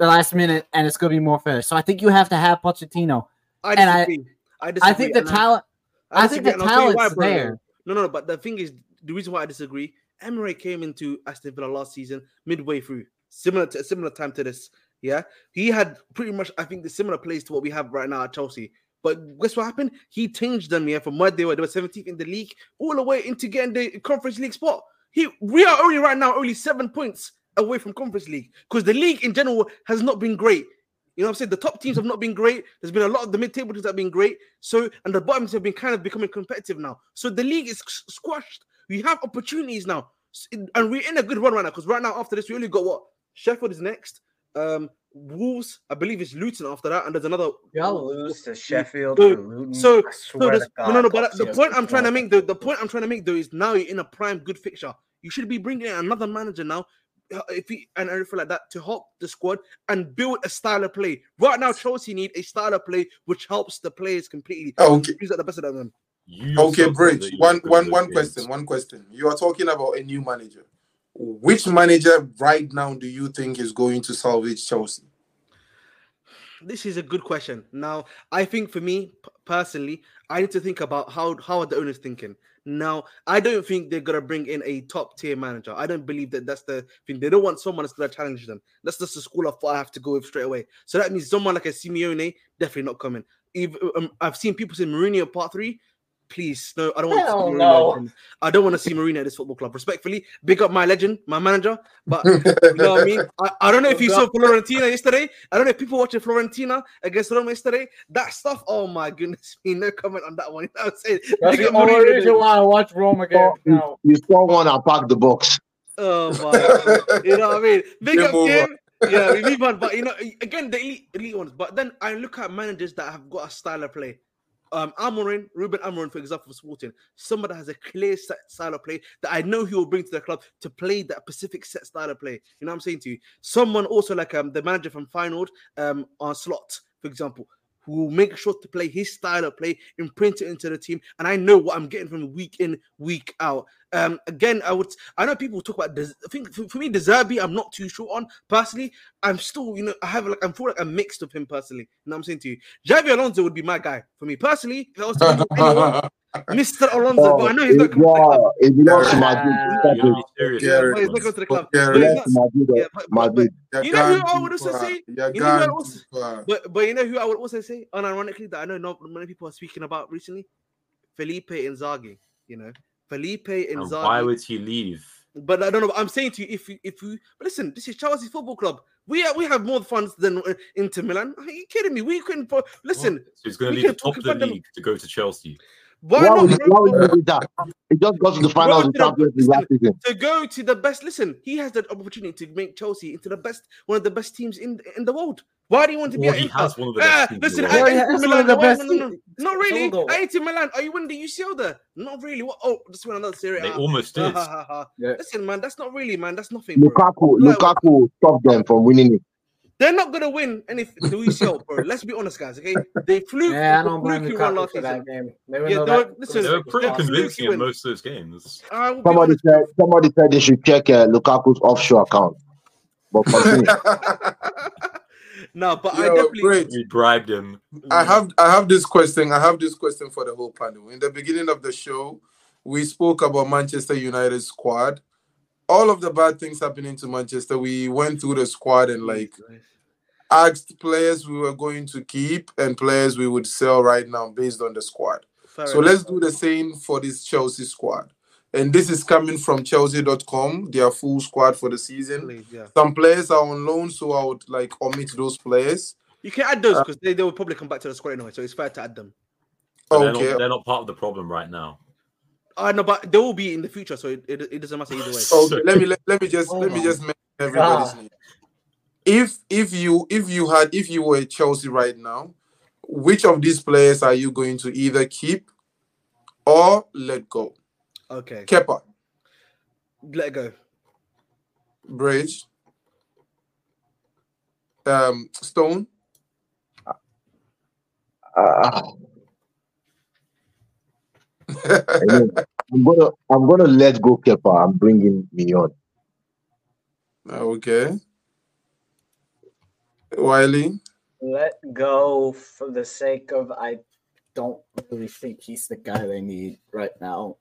the last minute, and it's going to be more fair. So I think you have to have Pochettino. I and I- disagree. I, disagree. I think the talent. I think the and I'll tell you talent's bro. there. No, no, no. But the thing is, the reason why I disagree, Emery came into Aston Villa last season midway through, similar to a similar time to this. Yeah, he had pretty much, I think, the similar plays to what we have right now at Chelsea. But guess what happened? He changed them, yeah, from where they were. They were 17th in the league, all the way into getting the Conference League spot. He, we are only right now only seven points away from Conference League because the league in general has not been great. You know I'm saying? The top teams have not been great. There's been a lot of the mid-table teams that have been great. So, and the bottoms have been kind of becoming competitive now. So the league is squashed. We have opportunities now. And we're in a good run right now. Because right now, after this, we only got what? Sheffield is next. Um, Wolves, I believe it's Luton after that. And there's another. Y'all lose to Sheffield. So- to Luton. so- So no, no, no. But the point I'm trying to make, though, the point I'm trying to make though, is now you're in a prime good fixture. You should be bringing in another manager now. Uh, If he and everything like that to help the squad and build a style of play. Right now, Chelsea need a style of play which helps the players completely. Okay. Use at the best of them. You Okay, Bridge. that you One, were good one, at one those question. One question. You are talking about a new manager. Which manager right now do you think is going to salvage Chelsea? This is a good question. Now, I think for me personally, I need to think about how how are the owners thinking. Now, I don't think they're gonna bring in a top tier manager. I don't believe that that's the thing. They don't want someone that's gonna challenge them. That's just the school of thought I have to go with straight away. So that means someone like a Simeone definitely not coming. If, um, I've seen people say Mourinho part three. Please, no, I don't want to Hell see Mourinho. no. again. I don't want to see Mourinho at this football club. Respectfully, big up my legend, my manager. But you know what I mean? I, I don't know if you saw Fiorentina yesterday. I don't know if people watching Fiorentina against Roma yesterday. That stuff, oh my goodness me, no comment on that one. You know what I'm saying? That's Big the only reason why I watch Roma games now. You saw one and pack the box. Oh my god. You know what I mean? Big Game up over. him. Yeah, we move on. But you know, again, the elite, elite ones. But then I look at managers that have got a style of play. Um, Amorim, Ruben Amorim, for example, for Sporting, someone that has a clear set style of play that I know he will bring to the club to play that specific set style of play. You know what I'm saying to you? Someone also like um the manager from Feyenoord, um, Arne Slot, for example, who will make sure to play his style of play, imprint it into the team, and I know what I'm getting from week in, week out. Um, again, I would I know people talk about this. I think for, for me, De Zerbi, I'm not too sure on personally. I'm still, you know, I have like I'm feel like I'm mixed with him personally. You know what I'm saying to you? Xabi Alonso would be my guy for me personally. If I was to anyone, Mr. Alonso, but I know he's not it, coming to the club. yeah, it belongs to Ah. You Stop gotta it. be serious. Yeah, he's not going to the club. Yeah, But he's Belongs not- to Madrid. yeah, but- but- Madrid. You're You know who I would also say? You're You know who I gone also- But but you know who I would also say, unironically, that I know not many people are speaking about recently, Felipe Inzaghi. You know, Felipe And Inzaghi. why would he leave? But I don't know. I'm saying to you, if you, if you, but listen, this is Chelsea Football Club. We are, we have more funds than uh, Inter Milan. Are you kidding me? We couldn't. Listen, So he's going to leave the top of the fund them. league to go to Chelsea. Why Why not? would, why would you do that? He just got to the finals of to Champions League last season. to go to the best. Listen, he has the opportunity to make Chelsea into the best, one of the best teams in in the world. Why do you want to be Well, at he Inter? has one of the best ah, teams in the listen, world. at Well, yeah, Inter one Milan, of the best no, no, no, teams. not really. I on. At Inter Milan, are you winning the UCL there? Not really. What? Oh, just win another Serie They A. almost Ha, did. Yeah. Listen, man, that's not really, man. That's nothing. Bro. Lukaku, Like- Lukaku stopped them from winning it. They're not gonna win any the UCL, bro. Let's be honest, guys. Okay, they flew. Yeah, I don't blame fluky one Lukaku last for that season. game. Even Yeah, they were- that- listen, They were pretty They're convincing in most of those games. I will be Somebody said somebody said they should check uh, Lukaku's offshore account. But continue. no, but I definitely. great. We bribed him. I have I have this question. I have this question for the whole panel. In the beginning of the show, we spoke about Manchester United squad. All of the bad things happening to Manchester, we went through the squad and like asked players we were going to keep and players we would sell right now based on the squad. Fair So enough. let's do the same for this Chelsea squad. And this is coming from Chelsea.com, their full squad for the season. Please, yeah. Some players are on loan, so I would like omit those players. You can add those uh, because they, they will probably come back to the squad anyway, so it's fair to add them. But they're, Okay. not, they're not part of the problem right now. I know, but they will be in the future, so it, it, it doesn't matter either way. Okay, let me let, let me just Oh let me just make everybody's God. name. If if you if you had if you were Chelsea right now, which of these players are you going to either keep or let go? Okay, Kepa, let go. Bridge, um, Stone, Uh, anyway, I'm gonna I'm gonna let go Kepa. I'm bringing Maignan. Ah, okay. Wiley, let go for the sake of I don't really think he's the guy they need right now.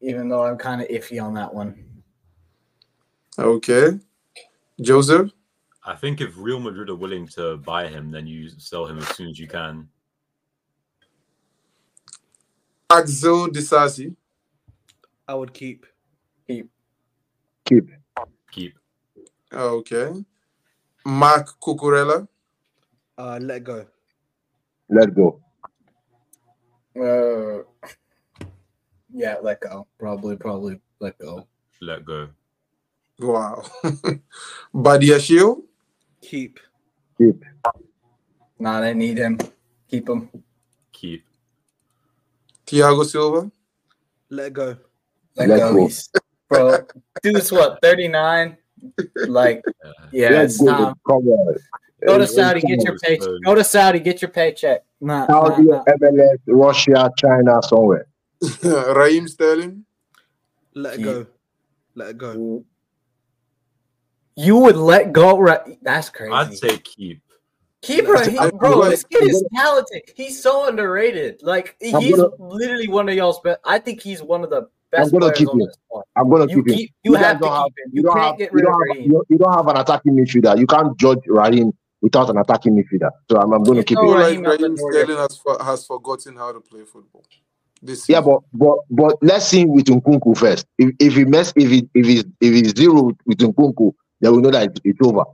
Even though I'm kind of iffy on that one. okay. Joseph, I think if Real Madrid are willing to buy him, then you sell him as soon as you can. Axel Disasi, I would keep. Keep. Keep. Keep. Okay. Marc Cucurella, Uh, let go. Let go. Uh, yeah, let go. Probably, probably let go. Let go. wow. Badiashile, Keep. Keep. Nah, they need him. Keep him. Keep. Thiago Silva, Let go. Let, Let go. go. Bro. Dude's what, 39? Like, yeah, Let's it's go. time. Come on. Go to Saudi, get your paycheck. Go to Saudi, get your paycheck. Nah, nah, Saudi, nah. MLS, Russia, China, somewhere. Raheem Sterling. Let it go. Let it go. You would let go, right? That's crazy. I'd say keep. Keep he, I- bro. I- This kid is talented. He's so underrated. Like I'm he's gonna- literally one of y'all's best. I think he's one of the best gonna players keep on him. this squad. I'm gonna You keep him. keep. You, guys have to don't keep have- him. You, don't can't have, get rid of don't have, Raheem. you, you don't have an attacking midfielder. You can't judge Raheem without an attacking midfielder. So I'm, I'm going to You keep know him. People like Raheem Raheem Sterling has, for, has forgotten how to play football. This Yeah, season. but but but let's see with Nkunku first. If if he mess if he if he's if he's zero with Nkunku, then we know that it's, it's over.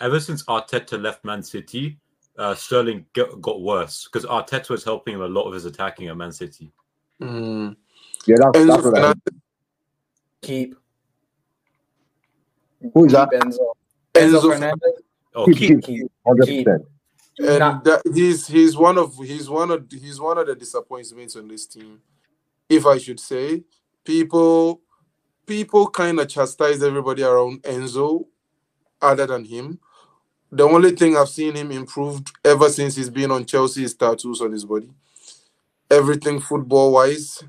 Ever since Arteta left Man City, uh, Sterling got, got worse because Arteta was helping him a lot of his attacking at Man City. Mm. Yeah, that's, Enzo that's what I Fernandez, Keep. Who is that? Enzo. Enzo Enzo Fernandez. Oh, Keep, keep. keep, Keep. hundred Keep. percent. and that, he's he's one of he's one of he's one of the disappointments on this team, if I should say. People people kind of chastise everybody around Enzo, other than him. The only thing I've seen him improved ever since he's been on Chelsea is tattoos on his body. Everything football wise,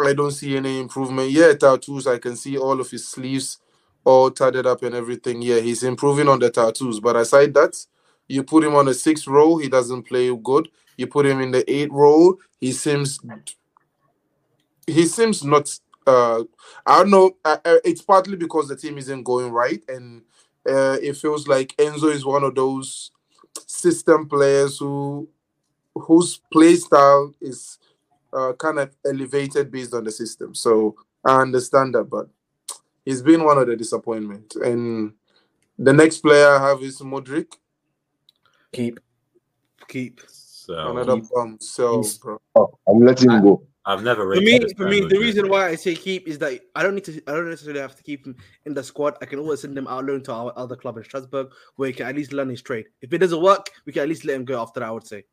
I don't see any improvement. Yeah, tattoos. I can see all of his sleeves all tatted up and everything. Yeah, he's improving on the tattoos. But aside that, you put him on the sixth row, he doesn't play good. You put him in the eighth row, he seems he seems not. Uh, I don't know. Uh, uh, it's partly because the team isn't going right, and uh, it feels like Enzo is one of those system players who whose play style is uh, kind of elevated based on the system. So I understand that, but he's been one of the disappointments. And the next player I have is Mudryk, Keep. Keep. So another bum. So, bro. Oh, I'm letting him go. I've never For rated me, for me, the reason why I say keep is that I don't need to. I don't necessarily have to keep him in the squad. I can always send him out loan to our other club in Strasbourg, where he can at least learn his trade. If it doesn't work, we can at least let him go after that. I would say.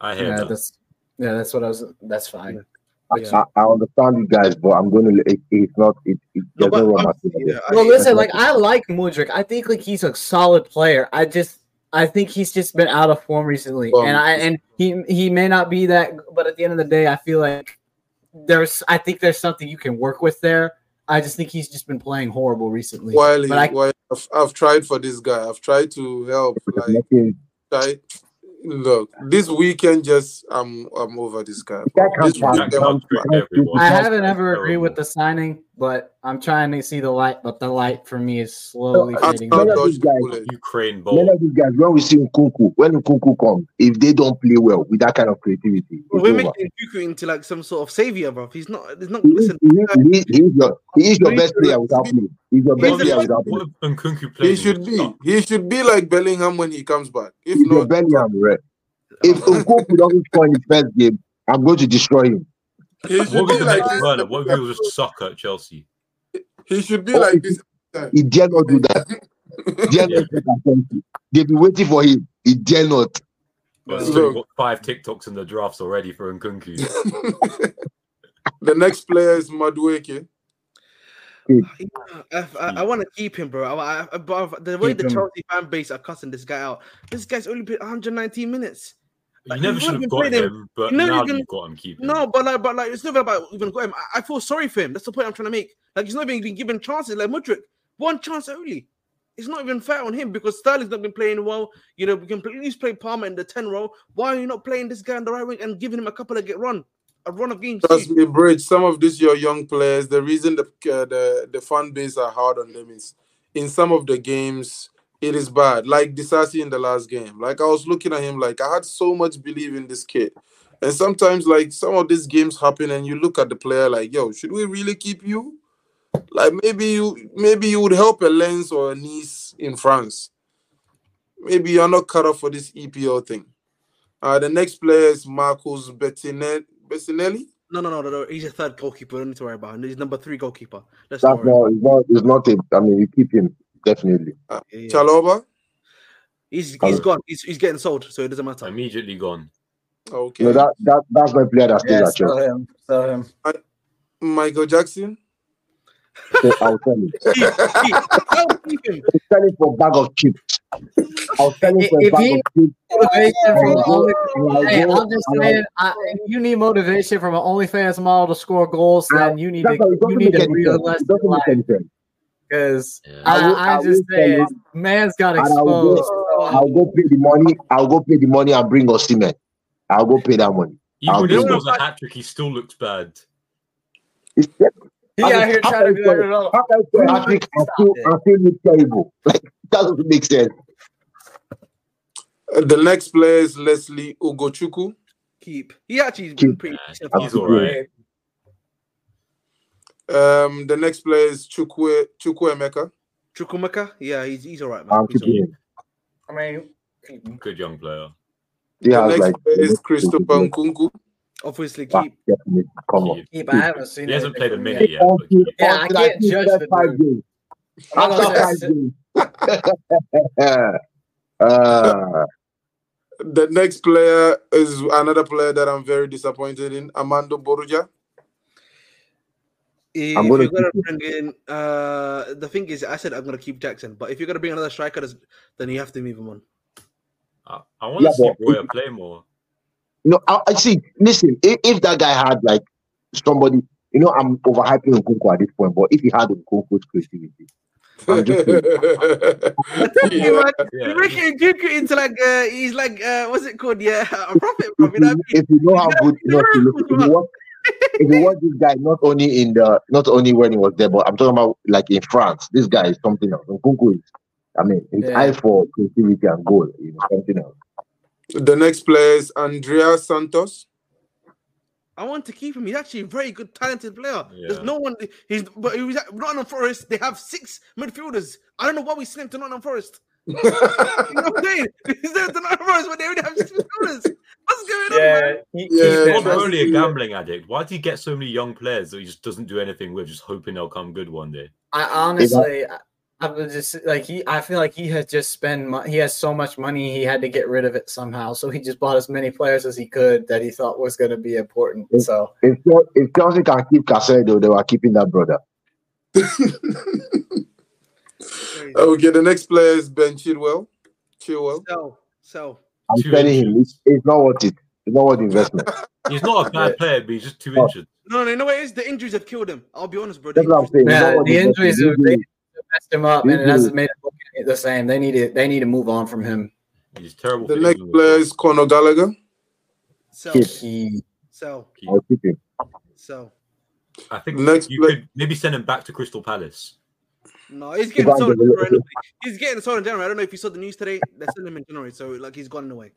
I hear Yeah, that. that's yeah, that's what I was. That's fine. I, Yeah. I, I understand you guys, but I'm going to. It, it's not. It, it No, doesn't but run I'm- my team. yeah, Well, listen, like I like Mudryk. I think like he's a solid player. I just I think he's just been out of form recently, Well, and I and he he may not be that, but at the end of the day, I feel like there's I think there's something you can work with there. I just think he's just been playing horrible recently. While, he, I- while I've, I've tried for this guy, I've tried to help. Like, try, look, this weekend, just I'm I'm over this guy. This weekend, can't trick everyone. I haven't ever agreed with the signing, but I'm trying to see the light. But the light for me is slowly I fading. can't None of these guys- Ukraine Many ball. of these guys, when we see Nkunku, when Nkunku comes, if they don't play well with that kind of creativity, Well, we're over. making Nkunku into like some sort of savior, bro. He's not. He's not. He Listen, he, he, is, he is your, he is your He's best the- player without playing. He's your best player without if, playing. what Nkunku He should be. He should be like Bellingham when he comes back. If He's not, Bellingham, right? If Nkunku doesn't score in his first game, I'm going to destroy him. What be if the like next this. What if he was just sucker at Chelsea? He should be Oh, like this. He dare not do that. Dare not take attention. They've been waiting for him. He dare not. But No. still Look. got five TikToks in the drafts already for Nkunku. the next player is Madueke. Ah, I, I, want to keep him, bro. I, I, but the way Keep the him. Chelsea fan base are cussing this guy out, this guy's only played 119 minutes. You never should have wouldn't got play them. him, but You now even- you've got him. Keep him. No, but like, but like, it's never about even got him. I, I feel sorry for him. That's the point I'm trying to make. Like, he's not even been given chances. Like Mudryk, one chance only. It's not even fair on him because Sterling's not been playing well. You know, we can at least play Palmer in the 10 row. Why are you not playing this guy in the right wing and giving him a couple of get run, a run of games? Trust me, Bridge. Some of these your young players, the reason the uh, the the fan base are hard on them is in some of the games it is bad. Like Disasi in the last game. Like I was looking at him, like I had so much belief in this kid, and sometimes like some of these games happen, and you look at the player like, yo, should we really keep you? Like maybe you maybe you would help a Lens or a Nice in France. Maybe you're not cut off for this EPL thing. Uh, the next player is Marcus Bettinelli. Bettinelli? No, no, no, no, no. He's a third goalkeeper. Don't need to worry about him. He's number three goalkeeper. Let's That's not, it's not, it's not a, I mean, you keep him, definitely. Yeah, yeah. Chalobah? He's he's Hello. gone. He's, he's getting sold, so it doesn't matter. Immediately gone. Okay. No, that, that, that's my player that stays Yeah, at Chelsea. sell him. Sell him. Michael Jackson? So I'll tell you. Keep, keep. I'll keep him. I'm selling for a bag of chips. I'll selling for a If bag he- of chips. I'll the go- only, I'll hey, go- I'm just saying, I, if you need motivation from an OnlyFans model to score goals, Uh, then you need to That's why it you need make to any read sense. the lesson because Yeah. I I, will- I, I just tell say you- man's got And I'll go- exposed. I'll go pay the money. I'll go pay the money and bring us cement. I'll go pay that money. Even I'll when he scores a hat trick, he still looks bad. It's He out here trying to can be you like, say- no, no, How can you say hat-trick and still, and still look terrible? Like, that doesn't make sense. Uh, The next player is Lesley Ugochukwu. Keep. He actually Keep. pretty. Yeah, he's all right. Um, the next player is Chukwu Chukwuemeka. Chukwumeka. Yeah, he's he's all right, man. I'm He's all keeping right. him. I mean, Good young player. He The has next like player is Christopher Nkunku. Obviously, keep. definitely. Come on. Keep. keep. I haven't seen. He hasn't anything played a minute him. yet. but Until. Yeah, I can't see judge the five dude. games. After five games. uh, The next player is another player that I'm very disappointed in, Armando Broja. If I'm you're gonna gonna bring in, uh, the thing is, I said I'm gonna keep Jackson, but if you're gonna bring another striker, then you have to move him on. I, I want to see but- Boyer play more. no, I, I see. Listen, if, if that guy had like somebody, you know, I'm overhyping Nkunku at this point, but if he had Nkunku's creativity, I'm just saying, yeah. man, Yeah. You're making Dooku into like uh, he's like uh, what's it called? Yeah, a prophet, bro. if You know I mean? if you know how Yeah, good, he's not a to look, miracle if you watch, if you watch this guy, not only in the, not only when he was there, but I'm talking about like in France. This guy is something else. Nkunku is, I mean, his Yeah. eye for creativity and goal, you know, something else. The next player is Andrey Santos. I want to keep him. He's actually a very good, talented player. There's no one. He's but he was at Nottingham Forest. They have six midfielders. I don't know why we sent him to Nottingham Forest. You know what I'm saying? He's there to Nottingham Forest, but they already have six midfielders. What's going on, Yeah, man? he, Yeah, He's not only a gambling addict. Why do you get so many young players that he just doesn't do anything with, just hoping they'll come good one day? I honestly, I, I was just like he. I feel like he has just spent. Mo- he has so much money. He had to get rid of it somehow. So he just bought as many players as he could that he thought was going to be important. Yeah. So If, Chel- if Chelsea can keep Caicedo, they were keeping that brother. Uh, Crazy. okay, the next player is Ben Chilwell. Chilwell. Sell, sell. I'm Two telling him, it's, it's not worth it. It's not worth investment. He's not a bad player, but he's just too Oh. injured. No, no, you know it is? The injuries have killed him. I'll be honest, bro. The That's what I'm injuries- saying. Yeah, the injuries The are- messed him up, You and it hasn't made it look the same. They need to. They need to move on from him. He's terrible. The next player is Conor Gallagher. Sell, Keep. He, sell, I'll keep him. sell. I think Next you play- could maybe send him back to Crystal Palace. No, he's getting Ivan sold. in Develop- January. He's getting sold in January. I don't know if you saw the news today. They're selling him in January, so like he's gone away.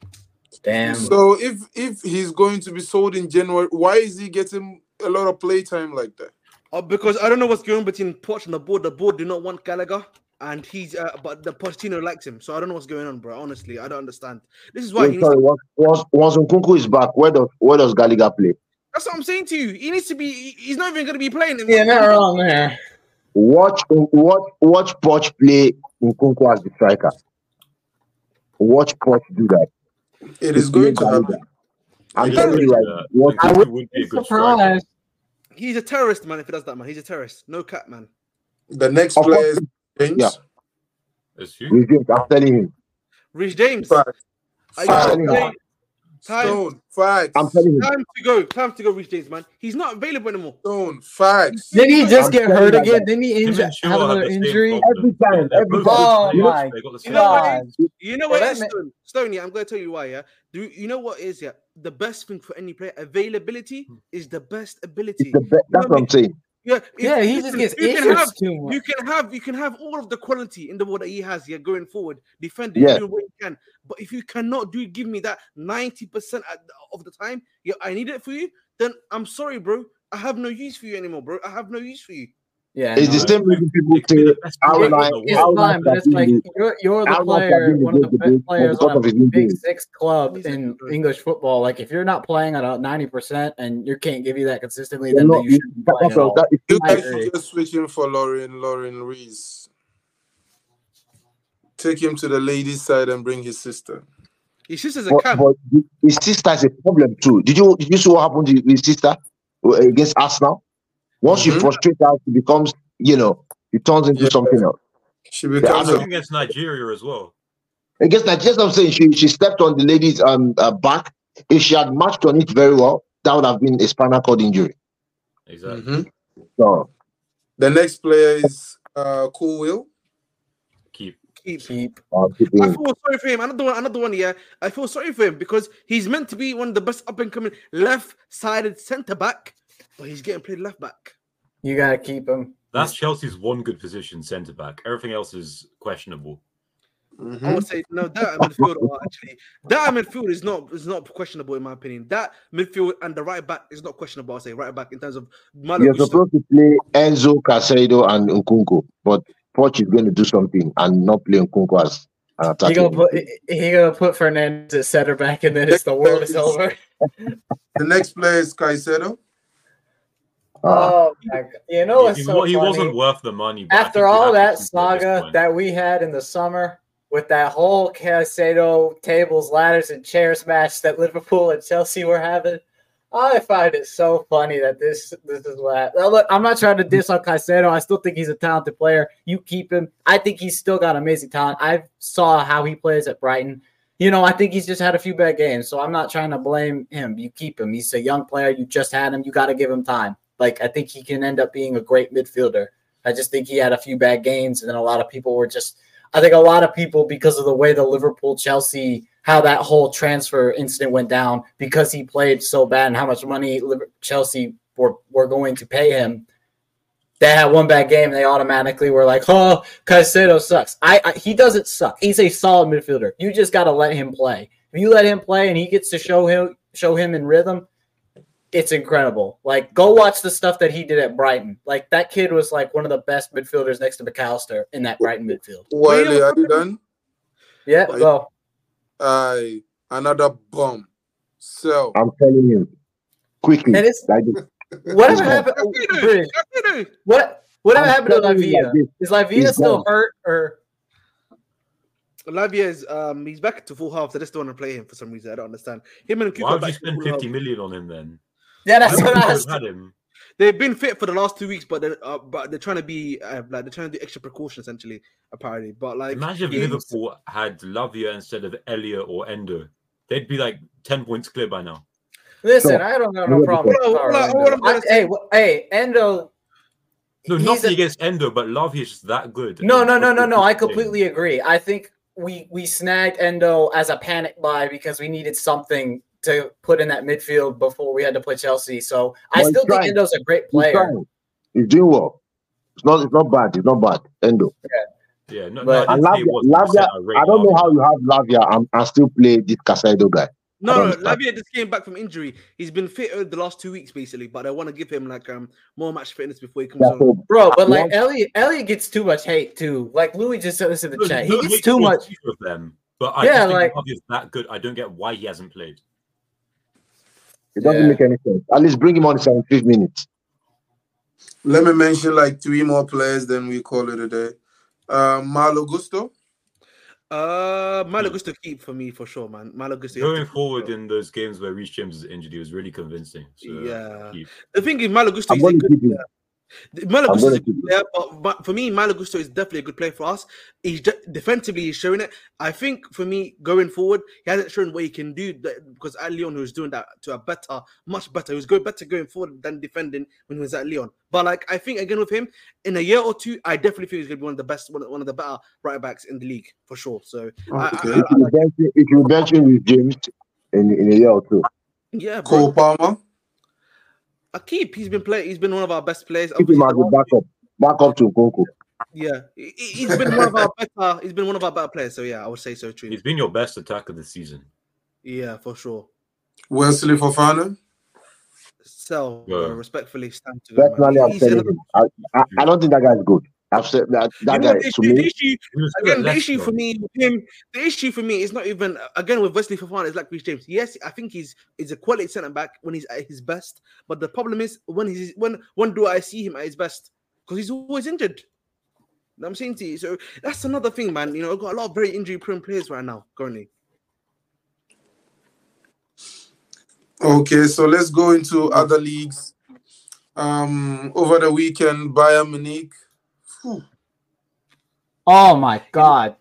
damn. So if if he's going to be sold in January, why is he getting a lot of playtime like that? Uh, because I don't know what's going on between Poch and the board. The board do not want Gallagher, and he's uh, but the Pochettino likes him. So I don't know what's going on, bro. Honestly, I don't understand. This is why he Wait, sorry, to, once, once, once Nkunku is back, where does where does Gallagher play? that's what I'm saying to you. He needs to be. He's not even going to be playing. In Yeah, not wrong there. Watch watch watch Poch play Nkunku as the striker. Watch Poch do that. It is going to happen. I'm He telling you, do right? that. Watch, Nkunku I would would be a be good striker. surprised. He's a terrorist, man. If he does that, man, he's a terrorist. No cap, man. The next Of player course, is James. Yeah. That's you. With James, I'm telling him. Reece James. Facts. Are you Facts. saying time, Stone. Facts. I'm telling him. time to go. Time to go, Reece James, man. He's not available anymore. Stone. Facts. Did he just I'm get hurt again? that- Didn't he injure, and have have another injury? Every time, every time. Oh my players. They got the You same know what? You know Well, what that is Stone? Stone, yeah, I'm going to tell you why. Yeah, do you know what is yeah? The best thing for any player, availability hmm. is the best ability. The be- that's what I'm saying. Yeah, if- Yeah, he just listen, gets you can have too much. you can have you can have all of the quality in the world that he has here going forward, defending, Yeah. doing what he can. But if you cannot do give me that 90% of the time, yeah, I need it for you, then I'm sorry, bro. I have no use for you anymore, bro. I have no use for you. Yeah, It's no, the same reason people He could be say the best How player will I- in the It's how world. will fine, but it's like you're, you're the player, Fabinho one of the best big players on of a big injuries? six club He's in good- English football. Like if you're not playing at a ninety percent and you can't give you that consistently, You're then not- you shouldn't be that- playing at all. that- it's You guys agree. just switch him for Lauren, Lauren Reese. Take him to the ladies' side and bring his sister. His sister's a But, but his sister is a problem too. Did you did you see what happened to his sister against Arsenal? Once you Mhm. frustrate her, she becomes you know, it turns into Yeah. something else. She becomes Yeah, a against Nigeria as well. Against Nigeria, that's just I'm saying. She she stepped on the lady's um uh, back. If she had matched on it very well, that would have been a spinal cord injury. Exactly. Mhm. So The next player is uh, Colwill. Keep. Keep. Keep. uh, keep I feel sorry for him. Another one, another one. Yeah, I feel sorry for him because he's meant to be one of the best up and coming left-sided centre back, but he's getting played left back. You gotta keep him. That's Chelsea's one good position, centre back. Everything else is questionable. I Mhm. would say no. That midfield actually that midfield is not is not questionable in my opinion. That midfield and the right back is not questionable. I say right back in terms of Malo You're Gusto. supposed to play Enzo Caicedo and Nkunku, but Poch is going to do something and not play Nkunku as an He gonna put he gonna put Fernandez at center back, and then it's the world is over. The next player is Caicedo. Uh, Oh my god! You know what's he so he funny? wasn't worth the money. After all that keep him at this saga that we had in the summer with that whole Caicedo tables, ladders, and chairs match that Liverpool and Chelsea were having, I find it so funny that this this is what. Look, I'm not trying to diss on Caicedo. I still think he's a talented player. You keep him. I think he's still got amazing talent. I saw how he plays at Brighton. You know, I think he's just had a few bad games, so I'm not trying to blame him. You keep him. He's a young player. You just had him. You got to give him time. Like I think he can end up being a great midfielder. I just think he had a few bad games, and then a lot of people were just. I think a lot of people, because of the way the Liverpool Chelsea, how that whole transfer incident went down, because he played so bad and how much money Chelsea were, were going to pay him, they had one bad game. They automatically were like, "Oh, Caicedo sucks." I, I he doesn't suck. He's a solid midfielder. You just got to let him play. If you let him play and he gets to show him show him in rhythm, it's incredible. Like, go watch the stuff that he did at Brighton. Like that kid was like one of the best midfielders next to Mac Allister in that Brighton midfield. Wiley, are you done? Yeah, Right. go. Aye, another bomb. So I'm telling you, quickly. And it's whatever happened. Caicedo, Bridge, What whatever I'm happened to telling you Lavia? like. Is Lavia still gone. hurt or? Lavia is um he's back to full half. They just don't want to play him for some reason. I don't understand. Him and Nkunku Why are would you back to spend 50 half. million on him then? Yeah, that's I what I would was. had him. They've been fit for the last two weeks, but they're uh, but they're trying to be uh, like they're trying to do extra precaution essentially. Apparently, but like Imagine if Liverpool had Lavia instead of Elliott or Endo. They'd be like 10 points clear by now. Listen, So, I don't have no problem. that. with Hold on, hold on, Endo. I'm gonna I- say- Hey, hey, Endo. No, he's nothing a- against Endo, but Lavia is just that good. No, no, no, no, no. I completely agree. I think we we snagged Endo as a panic buy because we needed something to put in that midfield before we had to play Chelsea. So I Well, he's still think trying. Endo's a great player. trying. He's doing well. It's not. It's not bad. It's not bad. Endo. Yeah, no, But- no, I And didn't say it Lavia, Lavia, I don't know how you have Lavia and, and still play this Caicedo guy. No, don't no. Lavia just came back from injury. He's been fit over the last two weeks, basically, but I want to give him like um more match fitness before he comes Yeah, on. Bro, but I like want- Elliott, Elliott gets too much hate too. Like Louis just said this in the No, chat. no He gets hate too much. of them. But I Yeah, just think like- Lavia's that good. I don't get why he hasn't played. It doesn't Yeah. make any sense. At least bring him on 75 minutes. let me mention like three more players, then we call it a day. Uh, Malo Gusto. Uh, Malo Gusto keep for me for sure, man. Malo Gusto. Going forward in those games where Reece James is injured, he was really convincing. So, Yeah. keep. the thing is, Malo Gusto I'm a going to good keep him. player. The- Malo I'm Gusto is gonna a good player, but, but for me, Malo Gusto is definitely a good player for us. He's de- defensively he's showing it. I think for me, going forward, he hasn't shown what he can do that, because at Lyon, he was doing that to a better, much better. He was going better going forward than defending when he was at Lyon. But like, I think again with him, in a year or two, I definitely think he's going to be one of the best, one of, one of the better right backs in the league for sure. So oh, I- I- Okay. If you bench, if you bench him with James in, in a year or two, yeah, bro. Cole Palmer. Akib, he's been playing. He's been one of our best players. keep him as a backup, backup to Nkunku. Yeah, he- he- he's been one of our better. He's been one of our better players. So yeah, I would say so. too. He's been your best attacker this season. Yeah, for sure. Wesley Fofana. So Yeah. respectfully, stand to go, man. Personally, I'm He's telling another- him. I, I, I don't think that guy's good. I've said that You know, guy the to issue, the issue He was good again, the issue for me with him, the issue for me is not even again with Wesley Fofana is like Reece James. Yes, I think he's he's a quality centre back when he's at his best, but the problem is when he's when when do I see him at his best? Because he's always injured. You know I'm saying to you, so that's another thing, man. You know, I've got a lot of very injury-prone players right now currently. Okay, so let's go into other leagues. Um, over the weekend, Bayern Munich Phew. Oh my god,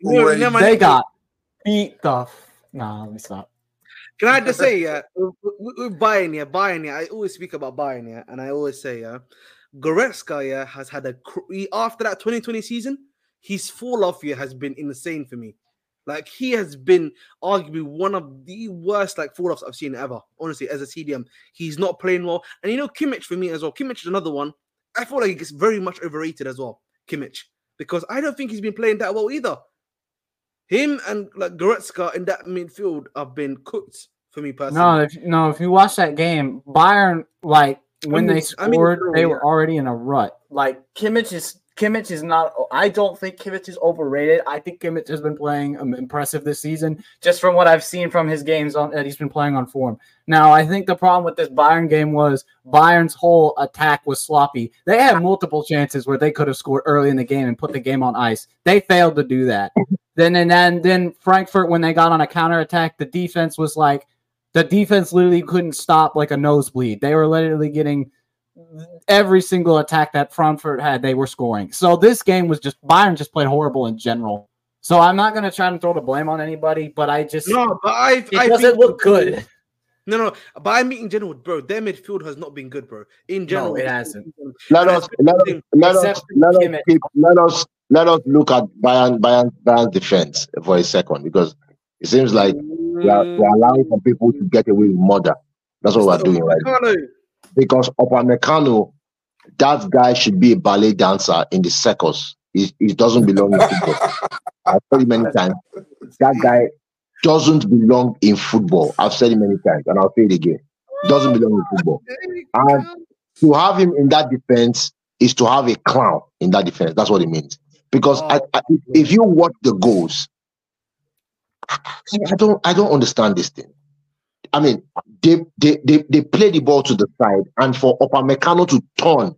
No, Wait, never they got beat the. F- nah, let me stop. Can I just say, yeah, with Bayern, yeah, Bayern, yeah, I always speak about Bayern, yeah, and I always say, yeah, Goretzka, yeah, has had a cr- after that 2020 season, his fall off year has been insane for me. Like he has been arguably one of the worst like fall offs I've seen ever. Honestly, as a CDM, he's not playing well, and you know Kimmich for me as well. Kimmich is another one. I feel like he gets very much overrated as well, Kimmich, because I don't think he's been playing that well either. Him and like Goretzka in that midfield have been cooked for me personally. No, if no, if you watch that game, Bayern like when mean- they I mean, scored, they oh, were already in a rut. Like Kimmich is Kimmich is not. I don't think Kimmich is overrated. I think Kimmich has been playing um, impressive this season, just from what I've seen from his games on that he's been playing on form. Now, I think the problem with this Bayern game was Bayern's whole attack was sloppy. They had multiple chances where they could have scored early in the game and put the game on ice. They failed to do that. then and then then Frankfurt when they got on a counter attack, the defense was like the defense literally couldn't stop like a nosebleed. They were literally getting every single attack that Frankfurt had, they were scoring. So this game was just Bayern just played horrible in general. So I'm not gonna try and throw the blame on anybody, but I just No, but I, it I doesn't think- look good. No, no, but I mean in general, bro. Their midfield has not been good, bro. In general, it hasn't. Let us let us let us let us keep, let us let us look at Bayern Bayern Bayern's defense for a second because it seems like we are, we are allowing some people to get away with murder. That's what we're doing right now. Because Upamecano, that guy should be a ballet dancer in the circus. He, he doesn't belong in football. I've said it many times. That guy doesn't belong in football. I've said it many times, and I'll say it again. Doesn't belong in football. And to have him in that defense is to have a clown in that defense. That's what it means. Because I, I, if- if you watch the goals, I don't I don't understand this thing. I mean, they they they, they play the ball to the side, and for Upamecano to turn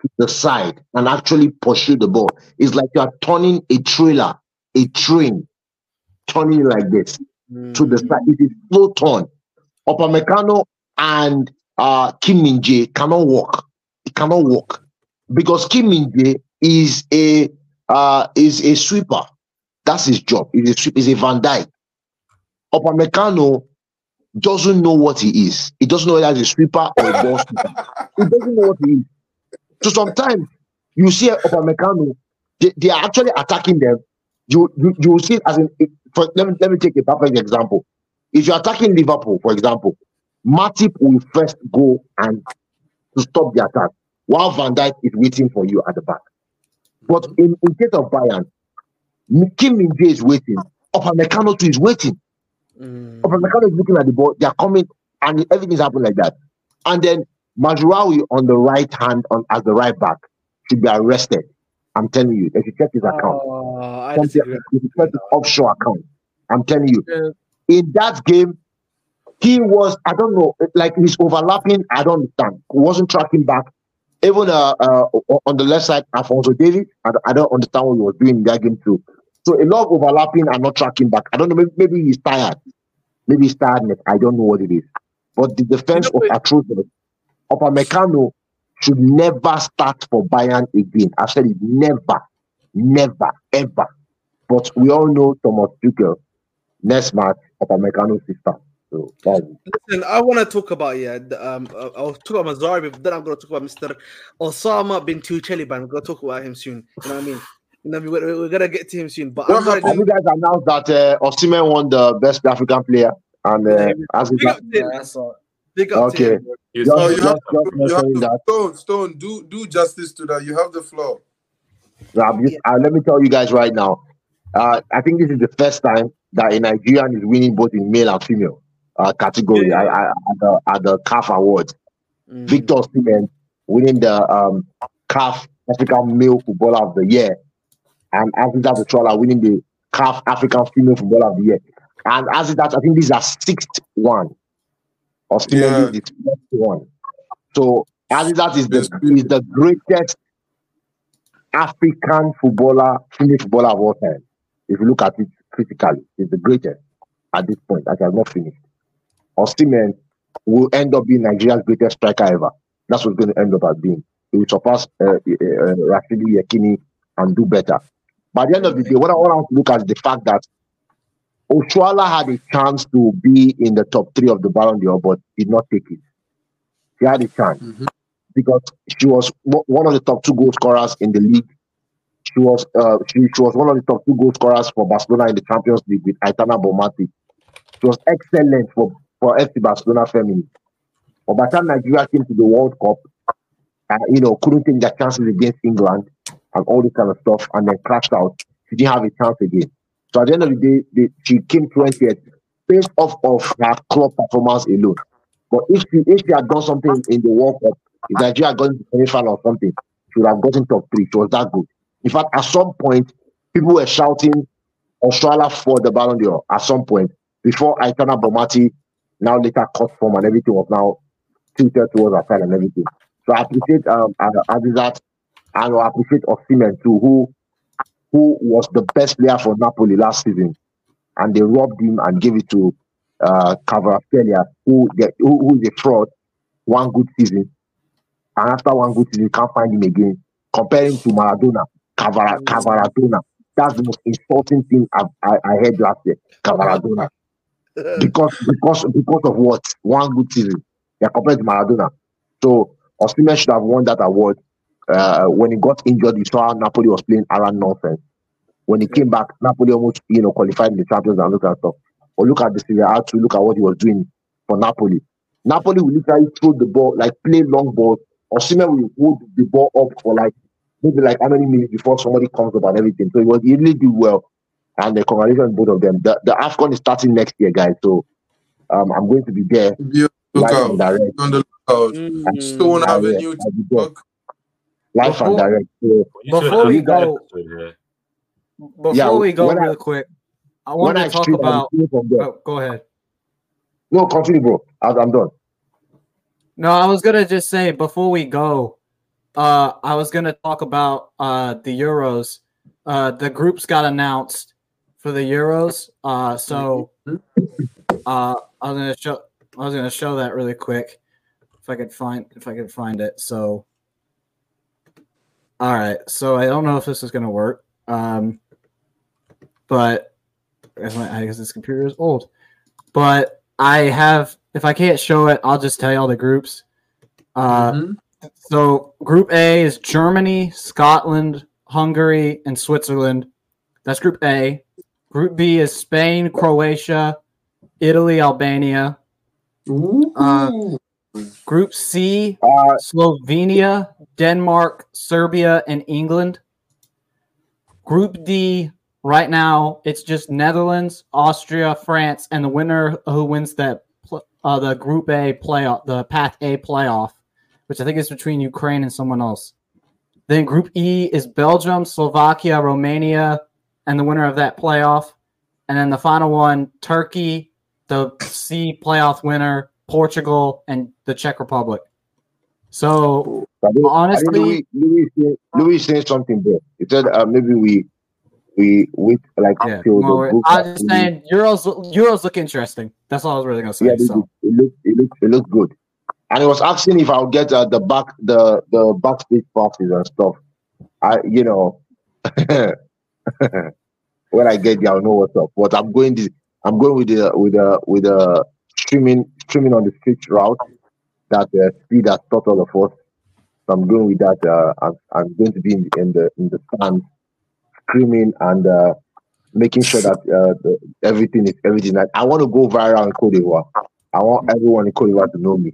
to the side and actually pursue the ball, it's like you are turning a trailer, a train, turning like this to the side. It is slow turn. Upamecano and uh, Kim Min Jae cannot walk. It cannot walk because Kim Min Jae is a uh, is a sweeper. That's his job. He's a. He's a Van Dijk. Upamecano doesn't know what he is. He doesn't know whether he's a sweeper or a ball sweeper. He doesn't know what he is. So sometimes you see Upamecano, they, they are actually attacking them. You you, you see as in for, let me let me take a perfect example. If you're attacking Liverpool, for example, Matip will first go and to stop the attack, while Van Dijk is waiting for you at the back. But in, in case of Bayern, Kim Min is waiting. Upamecano too is waiting. Mm. Upamecano is looking at the ball. They are coming, and everything's happening like that. And then Mazraoui on the right hand on as the right back should be arrested. I'm telling you, they should check his account. I Something- disagree. they should check his offshore account. I'm telling you, Yeah. in that game, he was, I don't know, like he's overlapping. I don't understand. He wasn't tracking back. Even uh, uh, on the left side, Alphonso Davies, I, I don't understand what he was doing in that game too. So a lot of overlapping and not tracking back. I don't know, maybe, maybe he's tired. Maybe he's tiredness. I don't know what it is. But the defense You know was atrocious. Upamecano should never start for Bayern again. I've said it never, never, ever. But we all know Thomas Tuchel. Next match, Upamecano sister. So. Listen, I want to talk about yeah. Um, uh, I'll talk about Mazraoui, but then I'm going to talk about Mr. Osama bin Tucheliban. I'm going to talk about him soon. You know what I mean? You know, what I mean? we're, we're gonna get to him soon. But I'm What sorry, you guys announced that uh, Osimhen won the best African player? And uh, as big up to him. Big up to Okay. him. bro. He was Just- No, you just- have, just you have saying. Stone, Stone, do do justice to that. You have the floor. Rob, you- uh, let me tell you guys right now. Uh, I think this is the first time that a Nigerian is winning both in male and female uh, category Yeah. I, I, at, the, at the CAF Awards. Mm. Victor Osimhen winning the um, CAF African Male Footballer of the Year, and Aziza Petrola winning the CAF African Female Footballer of the Year. And Aziza, I think this is our sixth one. Osimhen Yeah. is the sixth one. So Aziza is the is the greatest African footballer, female footballer of all time. If you look at it critically, is the greatest at this point. I has not finished. Osimhen will end up being Nigeria's greatest striker ever. That's what's going to end up as being. he will surpass uh, uh, uh, Rashidi Yekini and do better. By the end of the day, what I want to look at is the fact that Oshoala had a chance to be in the top three of the Ballon d'Or, but did not take it. She had a chance Mhm. because she was one of the top two goal scorers in the league. She was uh, she, she was one of the top two goal scorers for Barcelona in the Champions League with Aitana Bonmatí. She was excellent for, for FC Barcelona family. But by the time Nigeria came to the World Cup, uh, you know, couldn't take their chances against England and all this kind of stuff, and then crashed out. She didn't have a chance again. So at the end of the day, she came 20th based off of her club performance alone. But if she if she had done something in the World Cup, if Nigeria had gone to the semi-final or something, she would have gotten top three. She was that good. In fact, at some point, people were shouting Australia for the Ballon d'Or at some point before Aitana Bonmatí now later cut form and everything was now tilted towards her side and everything. So I appreciate um Asisat and I appreciate Osimhen too, who who was the best player for Napoli last season, and they robbed him and gave it to uh Kvaratskhelia, who, who who is a fraud, one good season, and after one good season, you can't find him again. Comparing to Maradona, Kavara, Kavaradona, that's the most insulting thing I've, I, I heard last year. Kavaradona, because because because of what? One good season, they're compared to Maradona. So Osimhen should have won that award. Uh, when he got injured, you saw how Napoli was playing around nonsense. When he came back, Napoli almost you know qualified in the Champions and look at stuff. Or look at the Serie A to look at what he was doing for Napoli. Napoli will literally throw the ball, like play long balls. Osimhen will hold the ball up for like maybe like how many minutes before somebody comes up and everything. So he was he really did well. And the congratulations both of them. The the AFCON is starting next year, guys. So um, I'm going to be there Be on the lookout. direct. On the lookout. Mm. Stone Uh, Avenue yeah, I'll be there. TikTok. Live and Before- direct. So, We Before we go- Before Yeah, we go when I- real quick, I when wanted I to talk about. be streaming from there. Oh, go ahead. No, continue, bro. As I'm done. No, I was gonna just say before we go, uh, I was gonna talk about uh the Euros. Uh, the groups got announced for the Euros. Uh, so uh, I was gonna show. I was gonna show that really quick, if I could find if I could find it. So, all right. So I don't know if this is gonna work. Um, but I guess my- I guess this computer is old. But I have. If I can't show it, I'll just tell you all the groups. Uh, Mhm. so Group A is Germany, Scotland, Hungary, and Switzerland. That's Group A. Group B is Spain, Croatia, Italy, Albania. Ooh. Uh, Group C, Uh, Slovenia, Denmark, Serbia, and England. Group D, right now, it's just Netherlands, Austria, France, and the winner who wins that uh, the Group A playoff, the Path A playoff, which I think is between Ukraine and someone else. Then Group E is Belgium, Slovakia, Romania, and the winner of that playoff. And then the final one, Turkey, the C playoff winner, Portugal, and the Czech Republic. So I think- I honestly, Louis, Louis, Louis saying something there. He said uh, maybe we we wait like yeah, until I'm just saying Euros Euros look interesting. That's all I was really gonna say. Yeah, it, so it looked it looked it looked good. And he was asking if I'll get uh, the back the the backstage passes and stuff. I you know when I get there I'll know what's up. But I'm going this I'm going with the with the with the streaming streaming on the street route that uh, speed has taught all of us. So I'm going with that. Uh, I'm, I'm going to be in, in the in the stand screaming and uh, making sure that uh, the, everything is everything. That I want to go viral in Cote d'Ivoire. I want everyone in Cote d'Ivoire to know me.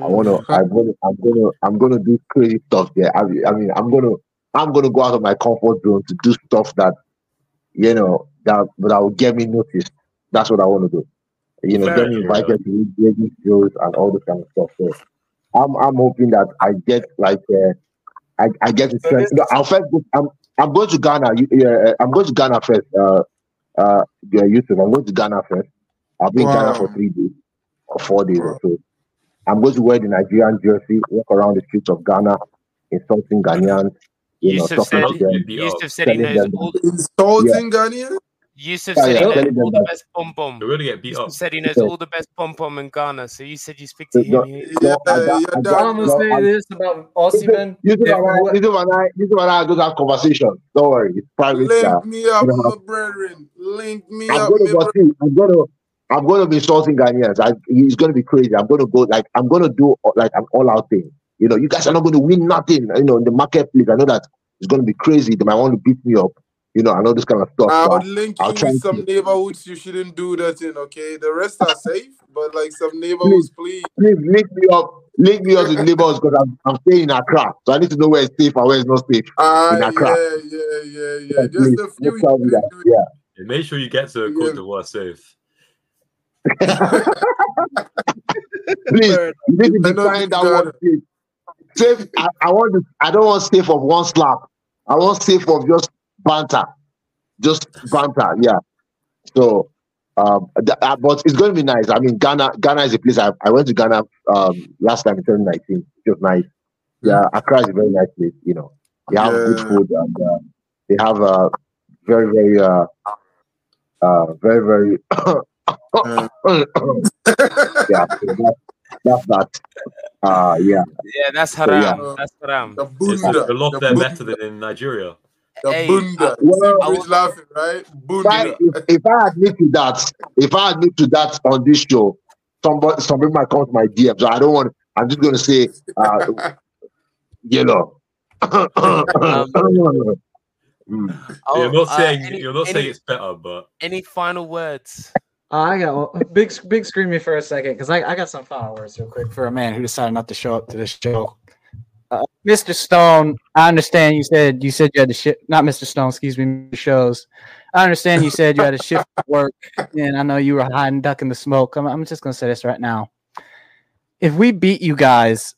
I want to. I'm going to. I'm going to. I'm going to do crazy stuff there. I, mean- I mean, I'm going to. I'm going to go out of my comfort zone to do stuff that, you know, that that will get me noticed. That's what I want to do. You know, Fair get me invited to radio shows and all this kind of stuff. So, I'm I'm hoping that I get like uh, I I get to So spend. this- No, I'll first. Go, I'm I'm going to Ghana. Yeah, uh, I'm going to Ghana first. Uh, uh, yeah, Yusuf. I'm going to Ghana first. I'll be in Ghana for three days or four days Wow. or so. I'm going to wear the Nigerian jersey, walk around the streets of Ghana, insulting Ghanaians, you know, Yusuf talking said, to them. Yusuf Yusuf said he telling knows them- all. Insulting Ghanaian? Yusuf Yeah, said yeah, he knows all the best pom pom. We're gonna get beat Yusuf up. said he knows all the best pom pom in Ghana. So you said you speak to him. He- Yeah, I yeah, I done. got- I'm gonna say this about Osimhen. Yusuf If and I, we- Yusuf and I, Yusuf and I don't have conversation. Don't worry, it's private. Link uh, me up, you know. my brethren. Link me I'm up, gonna my go brethren. see. I'm gonna. I'm gonna be insulting Ghanaians. I, it's gonna be crazy. I'm gonna go like I'm gonna do uh, like an all-out thing. You know, you guys are not gonna win nothing. You know, in the marketplace, I know that it's gonna be crazy. They might want to beat me up. You know, I know this kind of stuff. I but would link I'll you try with to- some neighborhoods you shouldn't do that in, okay? The rest are safe, but like some neighborhoods, please. Please link me up. Link me up with neighbors because I'm, I'm staying in Accra, so I need to know where it's safe and where it's not safe. Ah, In yeah, Accra. yeah, yeah, yeah. Yeah, Just please, a few just tell me that. can. Yeah. Make sure you get to Yeah. Cote d'Ivoire safe. Please, Bird. you need to I know that one safe. Safe. I, I want. To, I don't want safe of one slap. I want safe of just banter, just banter. Yeah. So, um, th- uh, but it's going to be nice. I mean, Ghana. Ghana is a place I, I went to Ghana um last time in 2019. It was nice. Yeah, Accra is a very nice place. You know, they have good food and uh, they have uh, very very uh, uh very very Uh, yeah. So that's, that's that. Uh, yeah. Yeah, that's yeah. haram. That's haram. the It's bunda. a lot the there bunda, better than in Nigeria. The Hey, bunda. Well, I was- laughing, right? if I, Bunda. if, if I admit to that, if I admit to that on this show, somebody somebody might come to my DM. So I don't want. I'm just going to say, uh, you know. Mm. Oh, you're not uh, saying any, you're not any, saying it's better, but any final words? Uh, I got well, big big screen me for a second because I, I got some final words real quick for a man who decided not to show up to this show. Mr. Stone, I understand you said you said you had to shift. Not Mr. Stone, excuse me, Mr. Showz. I understand you said you had to shift work, and I know you were hiding, ducking the smoke. I'm, I'm just gonna say this right now. If we beat you guys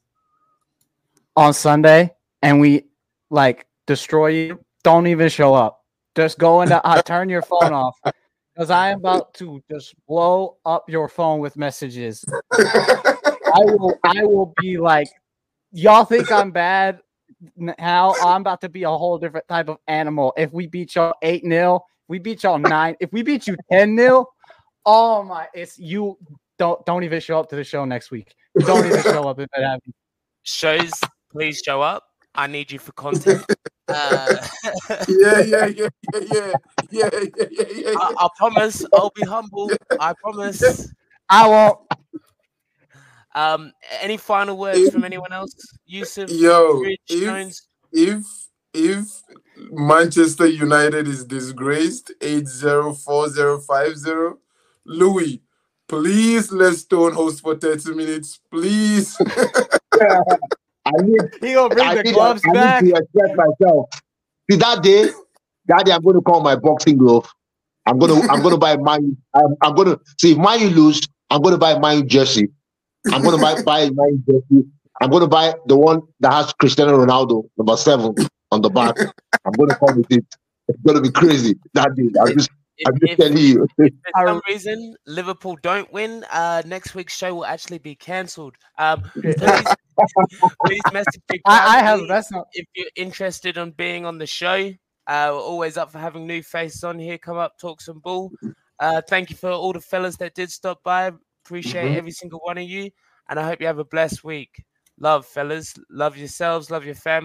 on Sunday and we like destroy you, don't even show up. Just go into uh, turn your phone off because I am about to just blow up your phone with messages. I will I will be like, y'all think I'm bad now? I'm about to be a whole different type of animal. If we beat y'all 8 0, we beat y'all 9, if we beat you 10 0, oh my, it's you don't don't even show up to the show next week. Don't even show up if it happens. Showz, please show up. I need you for content. Uh, yeah, yeah, yeah, yeah, yeah, yeah, yeah, yeah, yeah. I, I promise I'll be humble. I promise. I won't. Um, any final words from anyone else? Yusuf, Yo, Rich, if Jones. if if Manchester United is disgraced, eight zero four zero five zero, Louis, please let's Stone host for 30 minutes. Please. I need, He gonna bring I the need, gloves I back. need to express myself. See that day, that day I'm going to call my boxing glove. I'm gonna, I'm gonna buy my, I'm, I'm gonna see if mine lose. I'm gonna buy my jersey. I'm gonna buy buy my jersey. I'm gonna buy the one that has Cristiano Ronaldo number seven on the back. I'm gonna come with it. It's gonna be crazy that day. I'm just, If, I'm just if, telling you. if for some reason Liverpool don't win, uh, next week's show will actually be cancelled. Um, please, please message Big I, I have Bradley that's not if you're interested in being on the show. Uh, we're always up for having new faces on here. Come up, talk some ball. Uh, thank you for all the fellas that did stop by. Appreciate Mhm. every single one of you, and I hope you have a blessed week. Love, fellas. Love yourselves. Love your family.